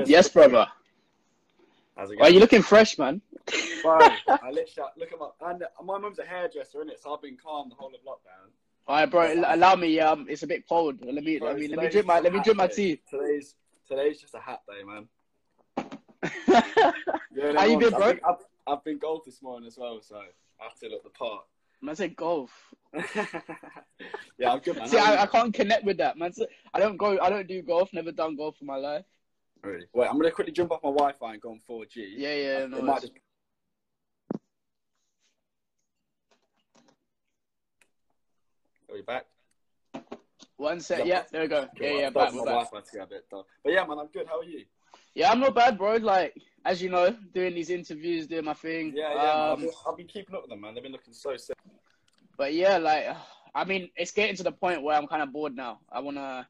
Cheers. Yes, brother. How's it Why are you looking fresh, man? Bro, I literally look at my and my mum's a hairdresser, innit? So I've been calm the whole of lockdown. All right, bro. al- Allow me. Um, it's a bit cold. Let me. Bro, let me. Let me drink my. Let me drink my tea. Today's today's just a hat day, man. Yeah, How you been, I've bro? I've, I've been golf this morning as well, so I have to look the part. Man said golf. yeah, I'm good, man. See, I, I can't connect with that, man. I don't go. I don't do golf. Never done golf in my life. Really? Wait, I'm gonna quickly jump off my Wi-Fi and go on 4G. Yeah, yeah. no, might just... Are we back? One sec. Yeah. There we go. Cool, Yeah, yeah. Back. my We're back. Wi-Fi to get a bit dull. But yeah, man, I'm good. How are you? Yeah, I'm not bad, bro. Like as you know, doing these interviews, doing my thing. Yeah, yeah. Um, I've been keeping up with them, man. They've been looking so sick. But yeah, like I mean, it's getting to the point where I'm kind of bored now. I wanna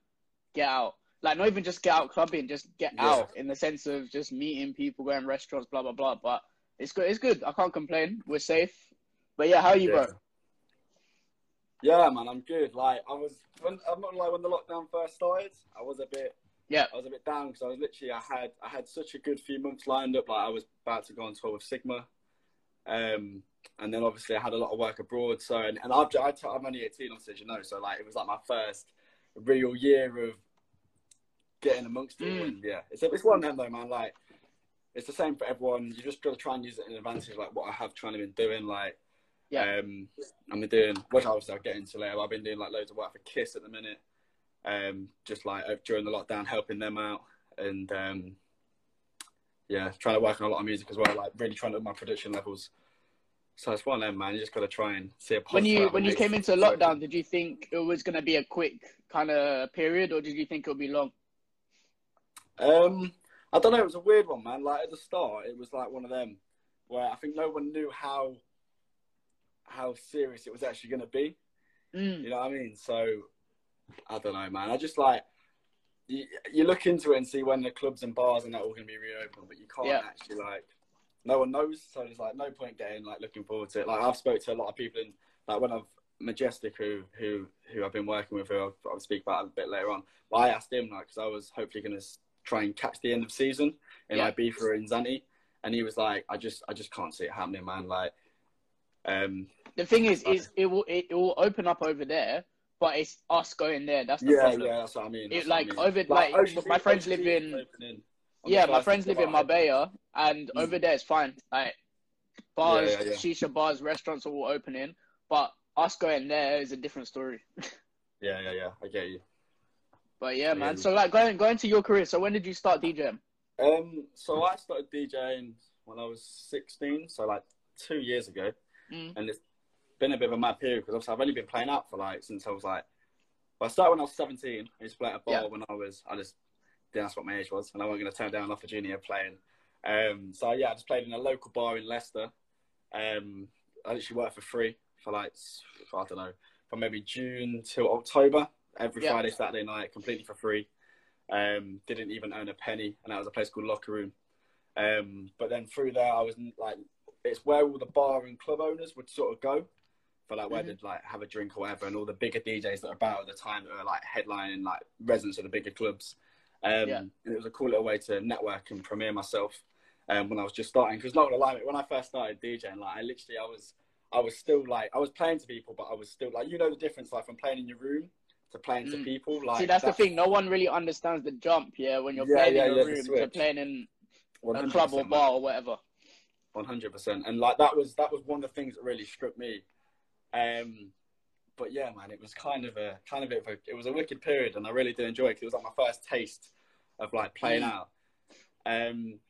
get out. Like not even just get out clubbing, just get Yeah. out in the sense of just meeting people, going restaurants, blah blah blah. But it's good. It's good. I can't complain. We're safe. But yeah, how are you, Yeah. bro? Yeah, man, I'm good. Like I was, when, I'm not like when the lockdown first started, I was a bit, Yeah. I was a bit down because I was literally, I had, I had such a good few months lined up. Like I was about to go on tour with Sigma, um, and then obviously I had a lot of work abroad. So and, and I've, I, I'm only 18, obviously, as you know. So like it was like my first real year of getting amongst it. Mm. And yeah, it's it's one of them though, man. Like it's the same for everyone. You just got to try and use it in advantage, like what I have trying to been doing, like. Yeah. Um, I've been doing, which obviously I'll get into later. but I've been doing like loads of work for Kiss at the minute. Um, just like during the lockdown, helping them out, and um, yeah, trying to work on a lot of music as well. Like really trying to up my production levels. So it's one of them, man. You just got to try and see a When you when you came into lockdown, did you think it was gonna be a quick kind of period, or did you think it would be long? Um, I don't know. It was a weird one, man. Like at the start, it was like one of them where I think no one knew how how serious it was actually going to be. Mm. You know what I mean? So I don't know, man. I just like you, you look into it and see when the clubs and bars and that all going to be reopened, but you can't Yeah. actually like. No one knows, so there's like no point getting like looking forward to it. Like I've spoke to a lot of people in like when I've Majestic who who who I've been working with, who I'll, I'll speak about a bit later on. But I asked him like because I was hopefully going to try and catch the end of season in Yeah. like Ibiza and Zante, and he was like, I just I just can't see it happening, man. Like, um, The thing is, is it will it, will open up over there, but it's us going there. That's the yeah, problem. yeah, that's what I mean. It, what I like, mean. over- like, Ocean my friends live in- is opening on the Yeah, my friends live in. Marbella, and Mm. over there it's fine. Like bars, Yeah, yeah, yeah. shisha bars, restaurants are all opening, but us going there is a different story. Yeah, yeah, yeah. I get you. But yeah, man. Yeah. So like going going to your career. So when did you start DJing? Um, so I started DJing when I was 16, so like two years ago, Mm. and it's been a bit of a mad period because I've only been playing out for like since I was like, well, I started when I was 17. I used to play at a bar Yeah. when I was, I just didn't ask what my age was, and I wasn't going to turn down an opportunity of playing. Um, so yeah, I just played in a local bar in Leicester. Um, I literally worked for free for like I don't know, from maybe June till October, every Yeah. Friday, Saturday night, completely for free. Um, didn't even own a penny, and that was a place called Locker Room. Um, but then through there, I was like, it's where all the bar and club owners would sort of go for like where Mhm. they'd like have a drink or whatever, and all the bigger DJs that are about at the time that are like headlining like residents of the bigger clubs. Um, Yeah. and it was a cool little way to network and premiere myself um, when I was just starting. Because not gonna lie, when I first started DJing, like I literally, I was, I was still like, I was playing to people, but I was still like, you know, the difference like from playing in your room to playing to Mm. people. Like See, that's the thing. No one really understands the jump. Yeah, when you're Yeah, playing yeah, in a the room to switch. playing in a 100%, club or bar or whatever. One hundred percent, and like that was that was one of the things that really struck me. Um, but yeah, man, it was kind of a kind of a it was a wicked period, and I really did enjoy it 'cause it was like my first taste of like playing Mm. out. Um,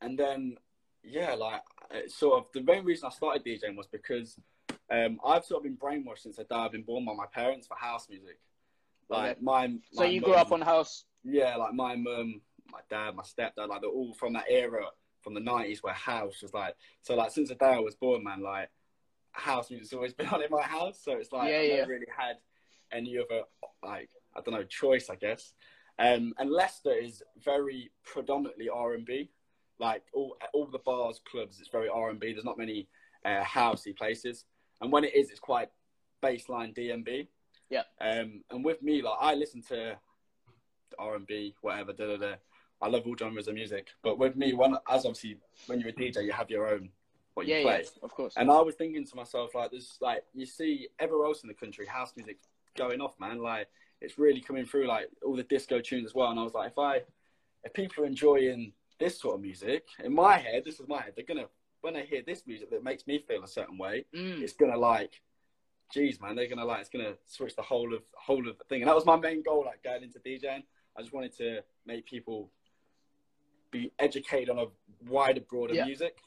and then yeah, like sort of the main reason I started DJing was because um, I've sort of been brainwashed since the day I've been born by my parents for house music. Like Okay. my, So my you grew up on house. yeah, like my mum, my dad, my stepdad, like they're all from that era from the nineties where house was like so like since the day I was born, man, like house music's always been on in my house. So it's like Yeah, I yeah. never really had any other like I don't know, choice I guess. Um and Leicester is very predominantly R and B. Like all all the bars, clubs, it's very R and B. There's not many uh housey places. And when it is it's quite baseline DMB. Yeah. Um and with me, like I listen to R and B, whatever, da da da, I love all genres of music. But with me, one as obviously when you're a DJ, you have your own what you Yeah, play. yeah, of course. And I was thinking to myself, like, there's like you see everywhere else in the country, house music going off, man. Like it's really coming through, like all the disco tunes as well. And I was like, if I, if people are enjoying this sort of music, in my head, this is my head, they're gonna when they hear this music that makes me feel a certain way, Mm. it's gonna like, geez, man, they're gonna like, it's gonna switch the whole of whole of the thing. And that was my main goal, like going into DJing. I just wanted to make people be educated on a wider, broader Yeah. music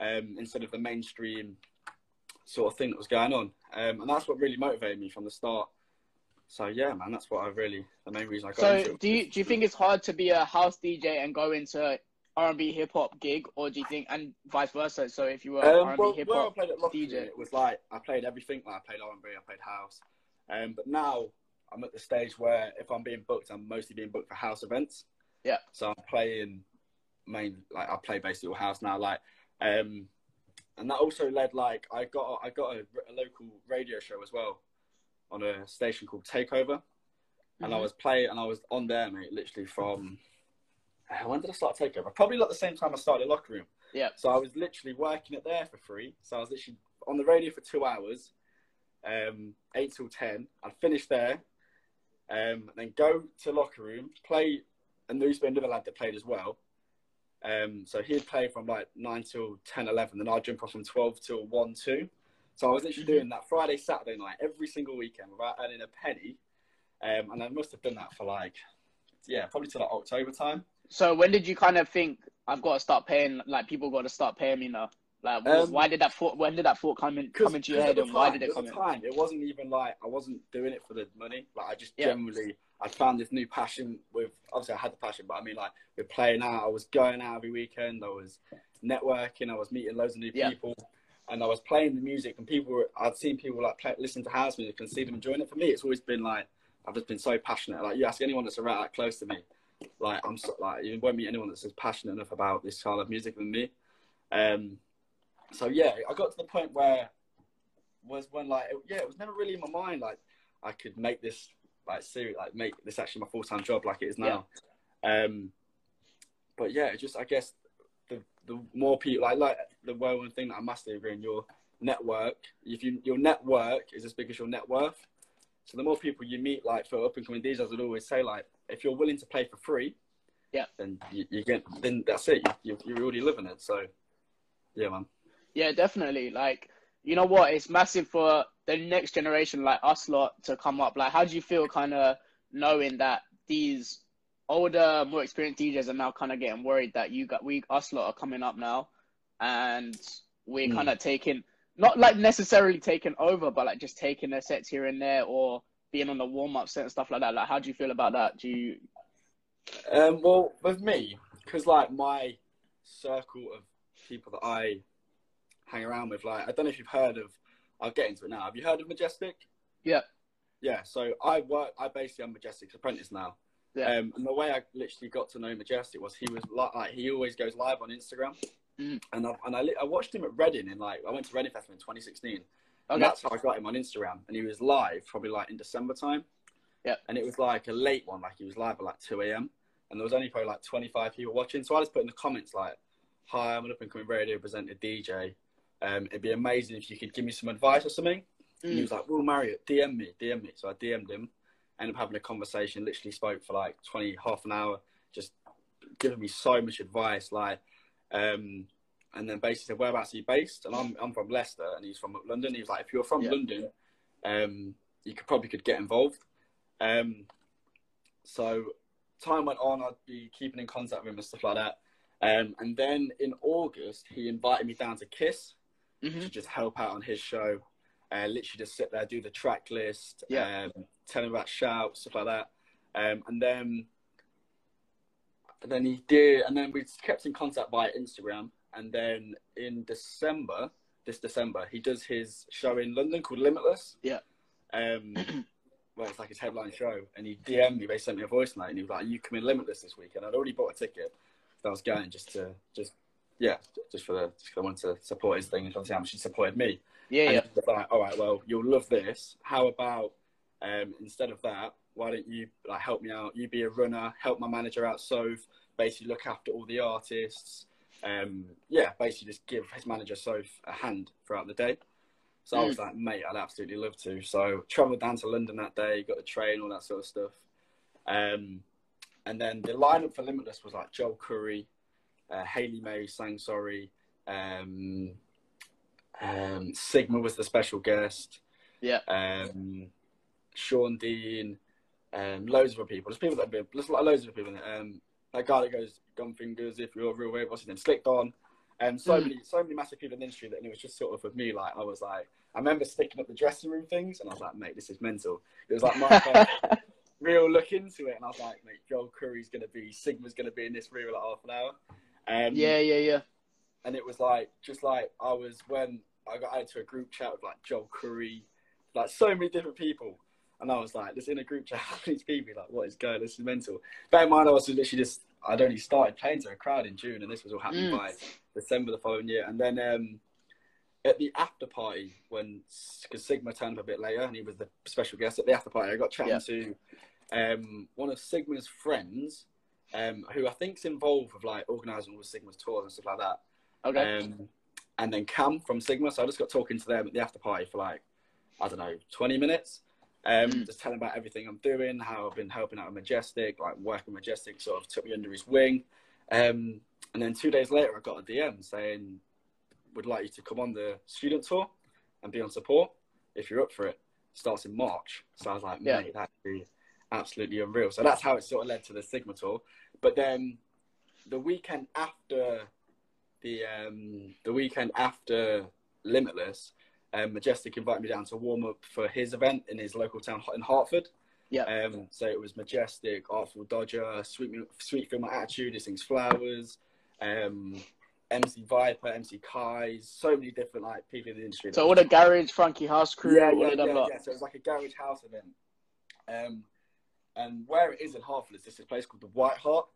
um, instead of the mainstream sort of thing that was going on. Um, and that's what really motivated me from the start. So yeah, man, that's what I really the main reason I got into So do you do you think it's hard to be a house DJ and go into R and B hip hop gig, or do you think and vice versa? So if you were Um, R and well, B hip hop, DJ. it was like I played everything. Like I played R and B, I played house. Um, but now I'm at the stage where if I'm being booked, I'm mostly being booked for house events. Yeah. So I'm playing main like I play basically all house now. Like, um, and that also led like I got I got a, a local radio show as well on a station called Takeover, and I Mhm. was playing and I was on there, mate, literally from. Uh, When did I start Takeover? Probably like the same time I started Locker Room. Yeah. So I was literally working it there for free. So I was literally on the radio for two hours, um, eight till ten. I'd finish there, um, then go to locker room, play, and there used to be another lad that played as well. Um, so he'd play from like nine till 10, 11, then I'd jump off from twelve till one, two. So I was literally Mhm. doing that Friday, Saturday night every single weekend without earning a penny. Um, and I must have done that for like, yeah, probably till like October time. So when did you kind of think I've got to start paying? Like people got to start paying me now. Like Um, why did that thought? When did that thought come in? Come into your head, and why did it come in? time, it wasn't even like I wasn't doing it for the money. Like I just Yeah. generally, I found this new passion with. Obviously, I had the passion, but I mean, like with playing out, I was going out every weekend. I was networking. I was meeting loads of new Yeah. people, and I was playing the music. And people, were, I'd seen people like play, listen to house music and see them enjoying it. For me, it's always been like I've just been so passionate. Like you ask anyone that's around that close to me, like I'm so, like you won't meet anyone that's as passionate enough about this kind of music than me. Um, so yeah, I got to the point where was when like it- yeah, it was never really in my mind like I could make this like serious, like make this actually my full time job like it is now. Um, but yeah, just I guess the the more people like like the well known thing that I massively agree in your network. If you your network is as big as your net worth. So the more people you meet, like for up and coming DJs, I'd always say like if you're willing to play for free, Yeah. then you, you get then that's it. You, you're already living it. So yeah, man. Yeah, definitely. Like, you know what? It's massive for the next generation, like us lot, to come up. Like, how do you feel kind of knowing that these older, more experienced DJs are now kind of getting worried that you got, we, us lot are coming up now and we're Mm. kind of taking, not like necessarily taking over, but like just taking their sets here and there or being on the warm up set and stuff like that. Like, how do you feel about that? Do you, Um, well, with me, because like my circle of people that I hang around with, like I don't know if you've heard of. I'll get into it now. Have you heard of Majestic? Yeah. Yeah. So I work. I basically am Majestic's apprentice now. Yeah. Um, and the way I literally got to know Majestic was he was like, like he always goes live on Instagram. Mm. And I, and I, I watched him at Reading in like I went to Reading Festival in 2016. And okay. that's how I got him on Instagram. And he was live probably like in December time. Yeah. And it was like a late one, like he was live at like 2 a.m. And there was only probably like 25 people watching. So I just put in the comments like, Hi, I'm an up and coming radio presenter DJ. Um, it'd be amazing if you could give me some advice or something. And he Mm. was like, Will Marriott, DM me, DM me. So I DM'd him, ended up having a conversation, literally spoke for like 20, half an hour, just giving me so much advice. Like, um, and then basically said, Whereabouts are you based? And I'm, I'm from Leicester and he's from London. He was like, If you're from Yeah. London, um, you could probably could get involved. Um, so time went on, I'd be keeping in contact with him and stuff like that. Um, and then in August, he invited me down to Kiss Mhm. to just help out on his show. Uh, literally just sit there, do the track list, Yeah. um, tell him about shouts, stuff like that. Um, and then, and then he did, and then we kept in contact via Instagram. And then in December, this December, he does his show in London called Limitless. Yeah. Um, well, it's like his headline show. And he DM'd me, they sent me a voice note, and he was like, "You come in Limitless this weekend." I'd already bought a ticket. So I was going just to just yeah, just for the just I wanted to support his thing and obviously how much he supported me. Yeah, yeah. like, all right, well, you'll love this. How about um, instead of that, why don't you like help me out? You be a runner, help my manager out, Soph, basically look after all the artists. Um, yeah, basically just give his manager Soph a hand throughout the day. So mm. I was mm. like, mate, I'd absolutely love to. So travelled down to London that day, got the train, all that sort of stuff. Um, and then the lineup for Limitless was like Joel Corry, uh, Hayley May sang sorry, um, um, Sigma was the special guest. Yeah. Um, Sean Dean, um, loads of other people. There's people that have been, there's loads of people. Um, that guy that goes gun fingers if you're a real wave, what's his name? Slick Don. And so mm. many, so many massive people in the industry that and it was just sort of for me, like I was like, I remember sticking up the dressing room things, and I was like, mate, this is mental. It was like my real look into it, and I was like, mate, Joel Corry's gonna be, Sigma's gonna be in this reel at half an hour. Um, yeah, yeah, yeah. And it was like, just like I was when I got added to a group chat with like Joel Corry, like so many different people. And I was like, this in a group chat these people, like, what is going? This is mental. Bear in mind, I was literally just, I'd only started playing to a crowd in June, and this was all happening mm. by December the following year. And then um, at the after party, when, because Sigma turned up a bit later, and he was the special guest at the after party, I got chatting yeah. to um, one of Sigma's friends, um, who I think's involved with like organising all the Sigma's tours and stuff like that. Okay. Um, and then Cam from Sigma. So I just got talking to them at the after party for like, I don't know, 20 minutes. Um, mm. Just telling about everything I'm doing, how I've been helping out with Majestic, like working Majestic sort of took me under his wing. Um, and then two days later, I got a DM saying, would like you to come on the student tour and be on support if you're up for it. Starts in March. So I was like, yeah. mate, that'd be absolutely unreal. So that's how it sort of led to the Sigma tour. But then the weekend after the um, the weekend after Limitless, um, Majestic invited me down to warm up for his event in his local town in Hertford. Yeah. Um, so it was Majestic, Artful Dodger, Sweet Sweet Female Attitude, This Thing's Flowers, um, MC Viper, MC Kais, so many different like people in the industry. So all the garage, Frankie House crew, yeah, yeah, yeah, yeah, So it was like a garage house event. Um, and where it is in Hertford is this place called the White Hart,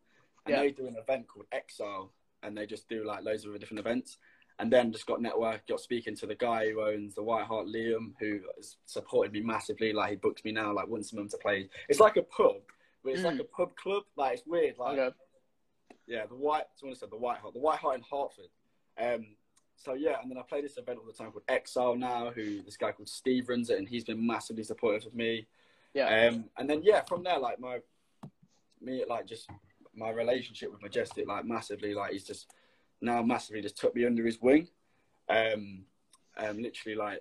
and yeah. they do an event called Exile, and they just do like loads of different events. And then just got network, got speaking to the guy who owns the White Hart, Liam, who has supported me massively. Like he books me now, like once a month to play. It's like a pub, but it's mm. like a pub club. Like it's weird. Like okay. yeah, the White. Someone said the White Hart, the White Hart in Hertford. Um, so yeah, and then I play this event all the time called Exile now, who this guy called Steve runs it, and he's been massively supportive of me. Yeah. Um, and then yeah, from there, like my me, like just my relationship with Majestic, like massively, like he's just now massively just took me under his wing. Um, um, literally like,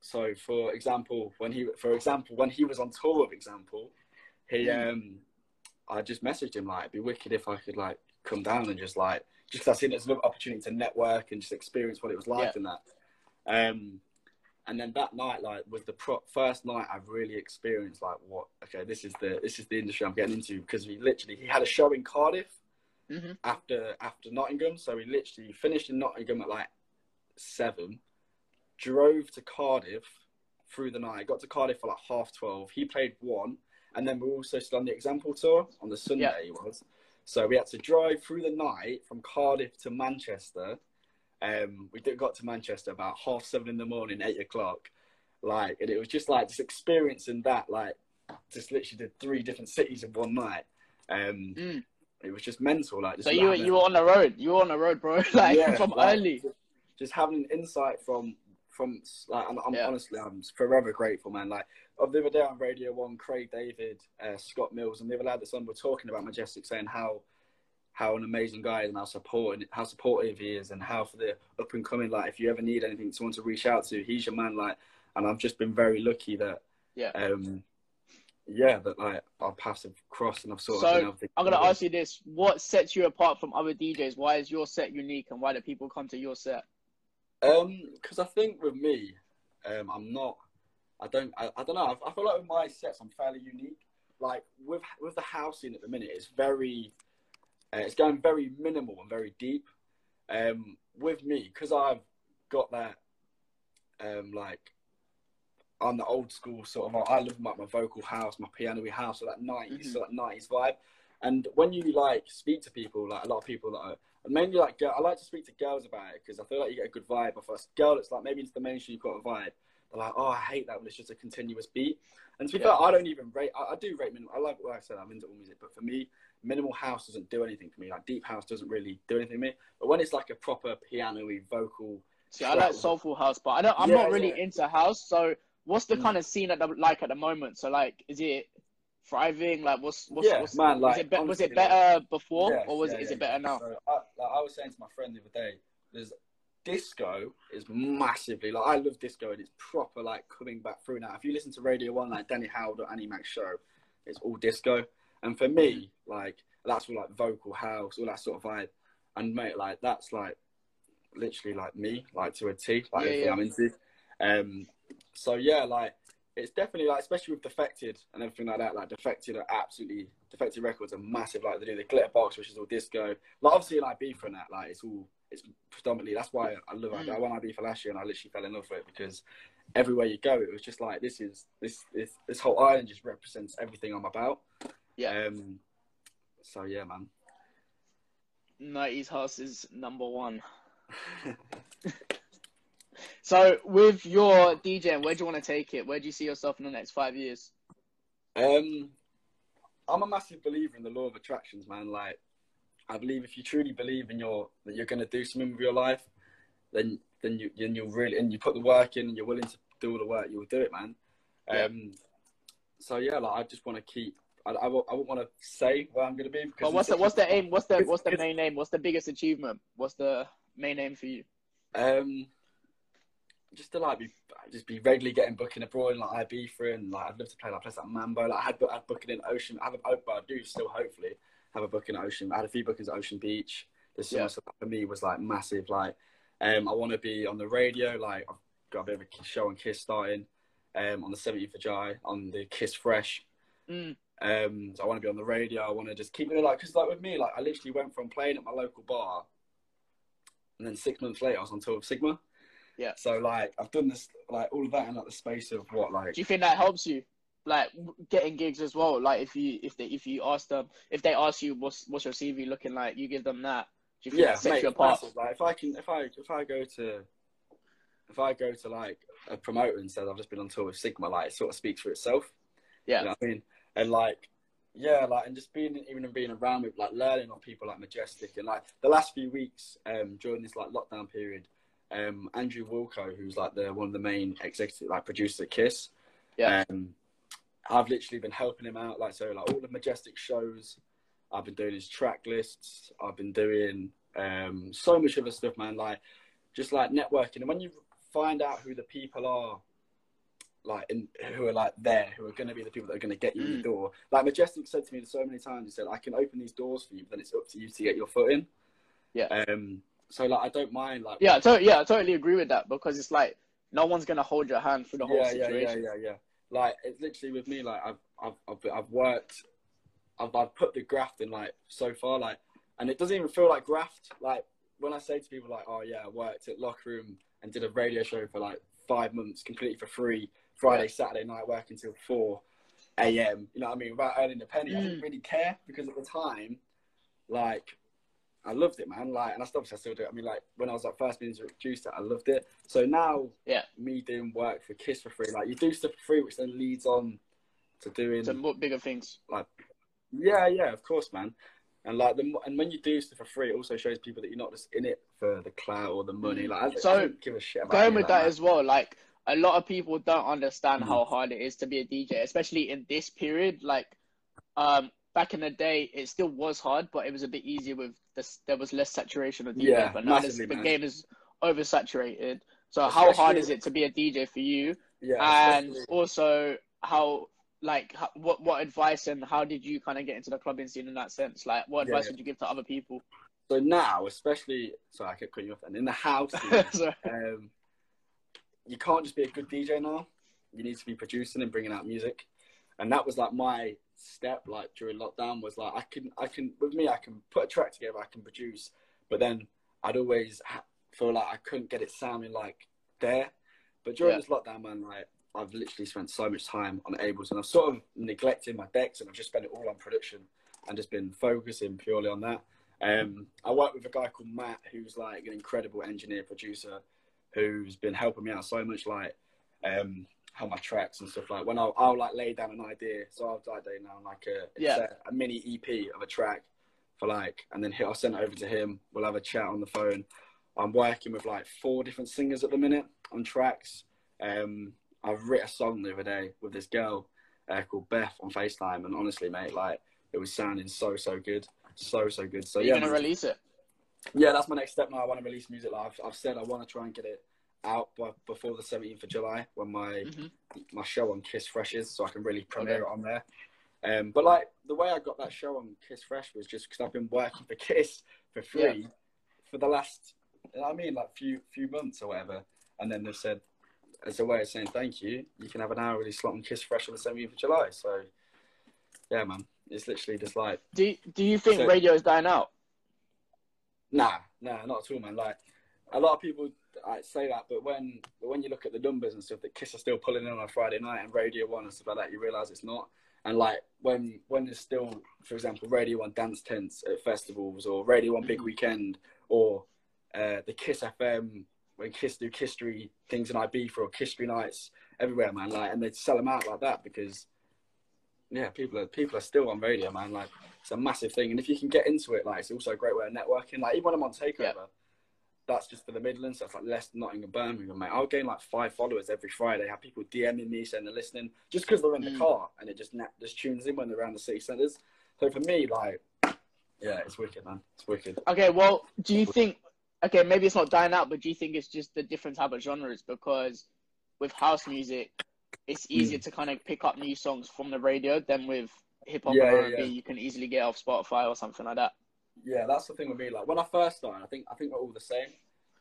so for example, when he, for example, when he was on tour with Example, he, hmm. um, I just messaged him like, it'd be wicked if I could like come down and just like, just cause I seen it as an opportunity to network and just experience what it was like yeah. and that. Um, and then that night, like, was the pro- first night I've really experienced like what? Okay, this is the this is the industry I'm getting into because we literally he had a show in Cardiff mm-hmm. after after Nottingham. So we literally finished in Nottingham at like seven, drove to Cardiff through the night, got to Cardiff for like half twelve. He played one, and then we also still on the Example tour on the Sunday yeah. it was. So we had to drive through the night from Cardiff to Manchester. Um, we did, got to Manchester about half seven in the morning, eight o'clock. Like, and it was just like just experiencing that, like, just literally did three different cities in one night. Um, mm it was just mental. Like, just so you were, you were on the road. You were on the road, bro. like yeah, from like, early. Just, just, having an insight from from like I'm, I'm yeah. honestly I'm forever grateful, man. Like of the other day on Radio One, Craig David, uh, Scott Mills, and the other lad that's on were talking about Majestic, saying how how an amazing guy and how supportive how supportive he is, and how for the up and coming, like if you ever need anything, someone to reach out to, he's your man. Like, and I've just been very lucky that yeah. Um, yeah, that like our paths have crossed and I've sort so, of. So I'm gonna ask you this: What sets you apart from other DJs? Why is your set unique, and why do people come to your set? Um, because I think with me, um, I'm not. I don't. I, I don't know. I, I, feel like with my sets, I'm fairly unique. Like with with the house scene at the minute, it's very. Uh, it's going very minimal and very deep. Um, with me, because I've got that, um, like I'm the old school sort of. I love my, my vocal house, my piano house, so that 90s, mm-hmm. so that 90s vibe. And when you like speak to people, like a lot of people that are mainly like, girl, I like to speak to girls about it because I feel like you get a good vibe. If a girl it's like maybe into the mainstream, you've got a vibe. They're like, oh, I hate that when it's just a continuous beat. And to be yeah. fair, I don't even rate. I, I do rate minimum. I like, like I said, I'm into all music, but for me, minimal house doesn't do anything for me. Like deep house doesn't really do anything for me. But when it's like a proper piano-y vocal, See, I like soulful house, but I don't. I'm Yeah, not really yeah. into house. So, what's the Mm. kind of scene at the like at the moment? So, like, is it thriving? Like, what's what's, Yeah, what's man, like, was it be- was it better before Yeah, or was yeah, it is it better now? So I, like, I was saying to my friend the other day, there's disco is massively like I love disco and it's proper like coming back through now. If you listen to Radio One, like Danny Howard or Annie Mac show, it's all disco. And for me, like that's all like vocal house, all that sort of vibe. And mate, like that's like literally like me, like to a T, like Yeah, yeah. I'm into. Um, so yeah, like it's definitely like, especially with Defected and everything like that. Like Defected are absolutely Defected Records are massive. Like they do the glitter box, which is all disco. Like obviously, like Beef and that, like it's all it's predominantly. That's why I love it. Mm. I went on Beef last year, and I literally fell in love with it because everywhere you go, it was just like this is this this this whole island just represents everything I'm about. Yeah. Um. So yeah, man. 90s house is number one. So, with your DJing, where do you want to take it? Where do you see yourself in the next five years? Um, I'm a massive believer in the law of attractions, man. Like, I believe if you truly believe in your that you're gonna do something with your life, then then you then you'll really and you put the work in and you're willing to do all the work, you'll do it, man. Yeah. Um, so yeah, like I just want to keep. I I, I won't want to say where I'm gonna be because But what's the what's the aim? What's the what's the main aim? What's the biggest achievement? What's the main aim for you? Um, just to like be just be regularly getting booking abroad, and like Ibiza, and like I'd love to play like places like Mambo. Like I had, I had booking in Ocean. I have a, but I do still hopefully have a booking at Ocean. I had a few bookings at Ocean Beach this summer. Yeah. So that for me was like massive. Like, um, I want to be on the radio. Like I've got a bit of a show on Kiss starting, um, on the 17th of July on the Kiss Fresh. Mm. Um, so I want to be on the radio. I want to just keep it like because like with me, like I literally went from playing at my local bar, and then six months later I was on tour with Sigma. Yeah. So like I've done this like all of that in like the space of what like Do you think that helps you, like getting gigs as well? Like if you if they if you ask them if they ask you what's what's your CV looking like, you give them that. Do you think yeah, that sets mate, you apart? massive. Like if I can if I if I go to if I go to like a promoter and says I've just been on tour with Sigma, like it sort of speaks for itself. Yeah. You know what I mean? And like yeah, like and just being even being around with like learning on people like Majestic and like the last few weeks um during this like lockdown period, um Andrew Wilco, who's like the one of the main executive like producers at Kiss. Yeah. Um I've literally been helping him out, like so like all the Majestic shows. I've been doing his track lists. I've been doing um, so much other stuff, man. Like just like networking, and when you find out who the people are, like in, who are like there, who are going to be the people that are going to get you in Mm. the door. Like Majestic said to me so many times, he said, "I can open these doors for you, but then it's up to you to get your foot in." Yeah. Um. So like, I don't mind. Like. Yeah, to- yeah, I totally agree with that because it's like no one's gonna hold your hand through the whole yeah, yeah, situation. yeah, yeah, yeah. Like it's literally with me. Like I've, I've, I've, I've worked. I've, I've put the graft in like so far, like, and it doesn't even feel like graft. Like when I say to people, like, oh yeah, I worked at Locker Room and did a radio show for like five months, completely for free, Friday, Yeah. Saturday night, working till four a.m. You know what I mean? Without earning a penny, I Mm. didn't really care because at the time, like. I loved it, man. Like, and I still, obviously I still do it. I mean, like, when I was like first being introduced I loved it. So now, Yeah. me doing work for Kiss for free, like, you do stuff for free, which then leads on to doing. To bigger things. Like, yeah, yeah, of course, man. And like, the and when you do stuff for free, it also shows people that you're not just in it for the clout or the money. Like, I, So, I don't give a shit about Going with of that as well, like a lot of people don't understand Mhm. how hard it is to be a DJ, especially in this period. Like, um, back in the day, it still was hard, but it was a bit easier with this. There was less saturation of DJ, Yeah, but now massively, the man. game is oversaturated. So, how hard is it to be a DJ for you? Yeah, and especially- also how like how, what what advice and how did you kind of get into the clubbing scene in that sense like what advice yeah. would you give to other people so now, especially, sorry, I kept cutting you off. And in the house, um, you can't just be a good DJ now. You need to be producing and bringing out music, and that was like my step. Like during lockdown, was like I can, I can, with me, I can put a track together, I can produce, but then I'd always feel like I couldn't get it sounding like there. But during Yeah. this lockdown, man, like I've literally spent so much time on Ableton, and I've sort of neglected my decks, and I've just spent it all on production and just been focusing purely on that. Um, I work with a guy called Matt, who's like an incredible engineer producer, who's been helping me out so much. Like, um, how my tracks and stuff like when I'll, I'll like lay down an idea. So I'll like lay down like a Yeah. a, a mini EP of a track for like, and then he- I'll send it over to him. We'll have a chat on the phone. I'm working with like four different singers at the minute on tracks. Um, I've written a song the other day with this girl uh, called Beth on FaceTime, and honestly, mate, like it was sounding so so good, so so good. So Are you yeah, gonna man. release it? Yeah, that's my next step now. I want to release music. Like I've, I've said, I want to try and get it out by, before the 17th of July when my Mhm. my show on Kiss Fresh is, so I can really premiere it on there. Um, but like the way I got that show on Kiss Fresh was just because I've been working for Kiss for free for the last, you know I mean, like few few months or whatever. And then they said, as a way of saying thank you, you can have an hour release slot on Kiss Fresh on the 17th of July. So yeah, man, it's literally just like Do Do you think So- radio is dying out? Nah, nah, not at all, man. Like a lot of people like, say that, but when but when you look at the numbers and stuff, that Kiss are still pulling in on a Friday night and Radio One and stuff like that, you realise it's not. And like when when there's still, for example, Radio One dance tents at festivals or Radio One Big Mhm. Weekend or uh, the Kiss FM when Kiss do Kisstory things in Ibiza or Kisstory nights everywhere, man. Like and they sell them out like that because yeah, people are people are still on radio, man. Like it's a massive thing, and if you can get into it, like it's also a great way of networking. Like even when I'm on Takeover, Yeah. That's just for the Midlands. That's like Leicester, Nottingham, Birmingham, mate. I'll gain like five followers every Friday. Have people DMing me saying they're listening just because they're in the Mm. car and it just just tunes in when they're around the city centres. So for me, like, yeah, it's wicked, man. It's wicked. Okay, well, do you think? Okay, maybe it's not dying out, but do you think it's just the different type of genres? Because with house music, it's easier to kind of pick up new songs from the radio than with hip hop Yeah, and R&B. yeah. You can easily get off Spotify or something like that. Yeah, that's the thing with me. Like when I first started, I think I think we're all the same.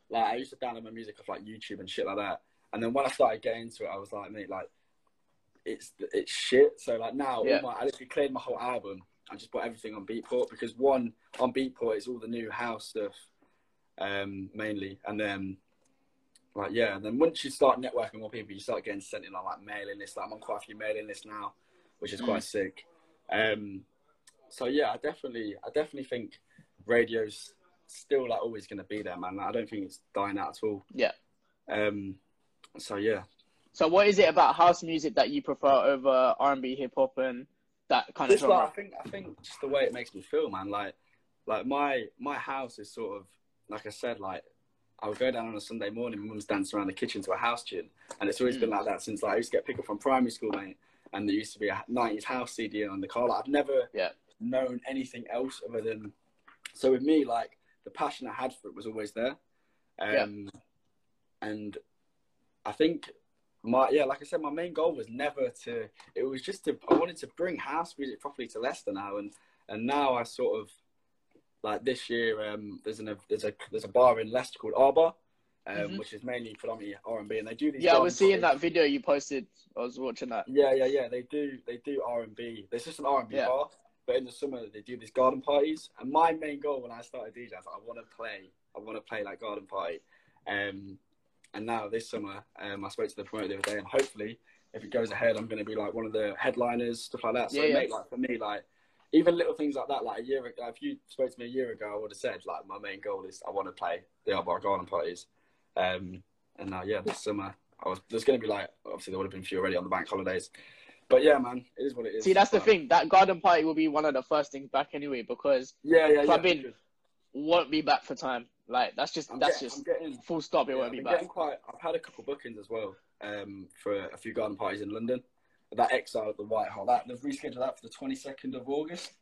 Like I used to download my music off like YouTube and shit like that. And then when I started getting into it, I was like, mate, like it's it's shit. So like now, Yeah. my, I literally cleared my whole album and just put everything on Beatport because one on Beatport is all the new house stuff, um, mainly, and then like yeah, and then once you start networking with more people, you start getting sent in on like mailing lists. Like I'm on quite a few mailing lists now, which is quite sick. Um, so yeah, I definitely, I definitely think radio's still like always going to be there, man. I don't think it's dying out at all. Yeah. Um. So yeah, So, what is it about house music that you prefer over R&B, hip hop, and that kind of just like I think, I think just the way it makes me feel, man. Like, like my my house is sort of like I said, like. I would go down on a Sunday morning, my mum's dancing around the kitchen to a house tune. And it's always Mm. been like that since like I used to get picked up from primary school, mate. And there used to be a 90s house CD on the car. Like, I've never Yeah. Known anything else other than. So with me, like, the passion I had for it was always there. Um, And I think my, yeah, like I said, my main goal was never to, it was just to, I wanted to bring house music properly to Leicester now. And, and now I sort of, like this year, um, there's an there's a there's a bar in Leicester called Arbor, um, Mhm. which is mainly predominantly R and B, and they do these. Yeah, I was seeing that video you posted. I was watching that. Yeah, yeah, yeah. They do they do R and B. There's just an R and B bar, but in the summer they do these garden parties. And my main goal when I started DJ, I was like, I want to play. I want to play like garden party. Um, and now this summer, um, I spoke to the promoter the other day, and hopefully, if it goes ahead, I'm going to be like one of the headliners, stuff like that. So Yeah, yeah. mate, like for me, like even little things like that, like a year ago, if you spoke to me a year ago, I would have said like my main goal is I want to play the Arbor garden parties. Um, and now, yeah, this summer I was there's going to be like obviously there would have been a few already on the bank holidays, but yeah, man, it is what it is. See, that's the But- thing. That garden party will be one of the first things back anyway because Yeah, yeah, yeah. Clubbing- because won't be back for time. Like that's just I'm that's getting, just getting, full stop. It yeah, won't be back. quite. I've had a couple bookings as well um, for a few garden parties in London. That Exile at the White Hart, that they've rescheduled that for the 22nd of August.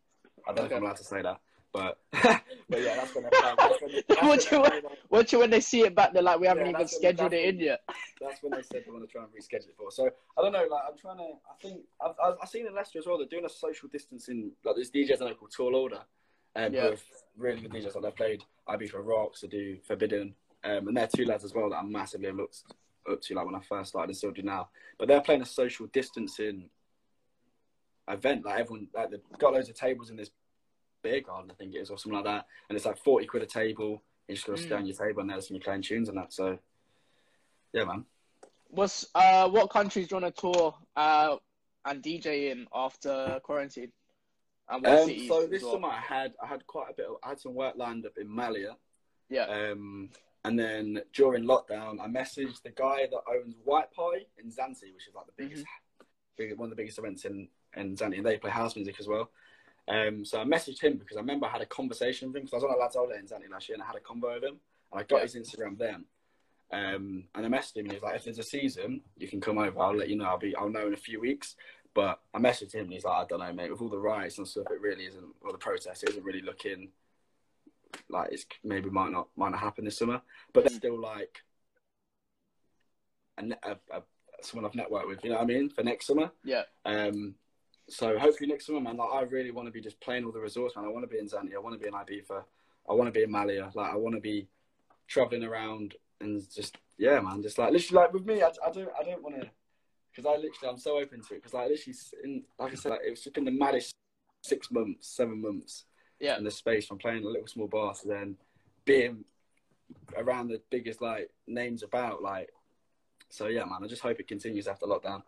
I don't know if I'm allowed to say that, but but yeah, that's when they're playing. That's when, that's when What you- playing on- Watch it when they see it back. They're like, we haven't Yeah, even scheduled that's it in yet. that's when they said they want to try and reschedule it for. So I don't know. Like I'm trying to. I think I've, I've, I've seen in Leicester as well. They're doing a social distancing. Like there's DJs I know called Tall Order, um, Yeah. who really good DJs. Like they've played Ibiza Rocks. They do Forbidden, um, and they're two lads as well that I massively looked up to. Like when I first started and still do now. But they're playing a social distancing event. Like everyone, like they've got loads of tables in this beer garden, I think it is, or something like that. And it's like forty quid a table. You just got to stay Mm. on your table and they're listening playing tunes and that. So yeah, man. What's uh what countries do you want to tour uh and DJ in after quarantine? Um, so this well? summer I had I had quite a bit of I had some work lined up in Malia. Yeah. Um, And then during lockdown, I messaged the guy that owns White Pie in Zante, which is like the biggest, big, one of the biggest events in in Zante, and they play house music as well. Um, so I messaged him because I remember I had a conversation with him because I was on a lads holiday in Zante last year and I had a convo with him. And I got Yeah. his Instagram then. Um, and I messaged him and he was like, if there's a season, you can come over. I'll let you know. I'll be, I'll know in a few weeks. But I messaged him and he's like, I don't know, mate. With all the riots and stuff, it really isn't, or the protests, it isn't really looking like it's maybe might not might not happen this summer. But they're still like a, a, a someone I've networked with, you know what I mean, for next summer. Yeah. Um, so hopefully next summer, man. Like I really want to be just playing all the resorts, man. I want to be in Zante. I want to be in Ibiza. I want to be in Malia. Like I want to be traveling around and just yeah, man. Just like literally, like with me, I, I don't, I don't want to, because I literally, I'm so open to it. Because like literally, in, like I said, like, it was just been the maddest six months, seven months Yeah. in the space from playing a little small bar to then being around the biggest like names about like. So yeah, man. I just hope it continues after lockdown.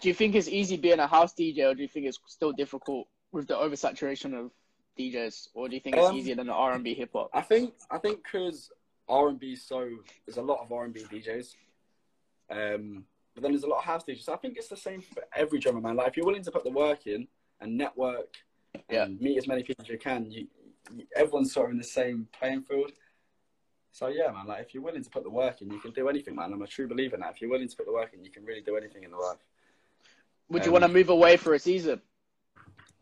Do you think it's easy being a house DJ, or do you think it's still difficult with the oversaturation of DJs, or do you think it's Um, easier than the R and B hip hop? I think I think because R and B so there's a lot of R and B DJs, um, but then there's a lot of house DJs. So I think it's the same for every drummer man. Like if you're willing to put the work in and network and Yeah. meet as many people as you can, you, you everyone's sort of in the same playing field. So yeah, man. Like if you're willing to put the work in, you can do anything, man. I'm a true believer in that. If you're willing to put the work in, you can really do anything in the life. Would you um, want to move away for a season?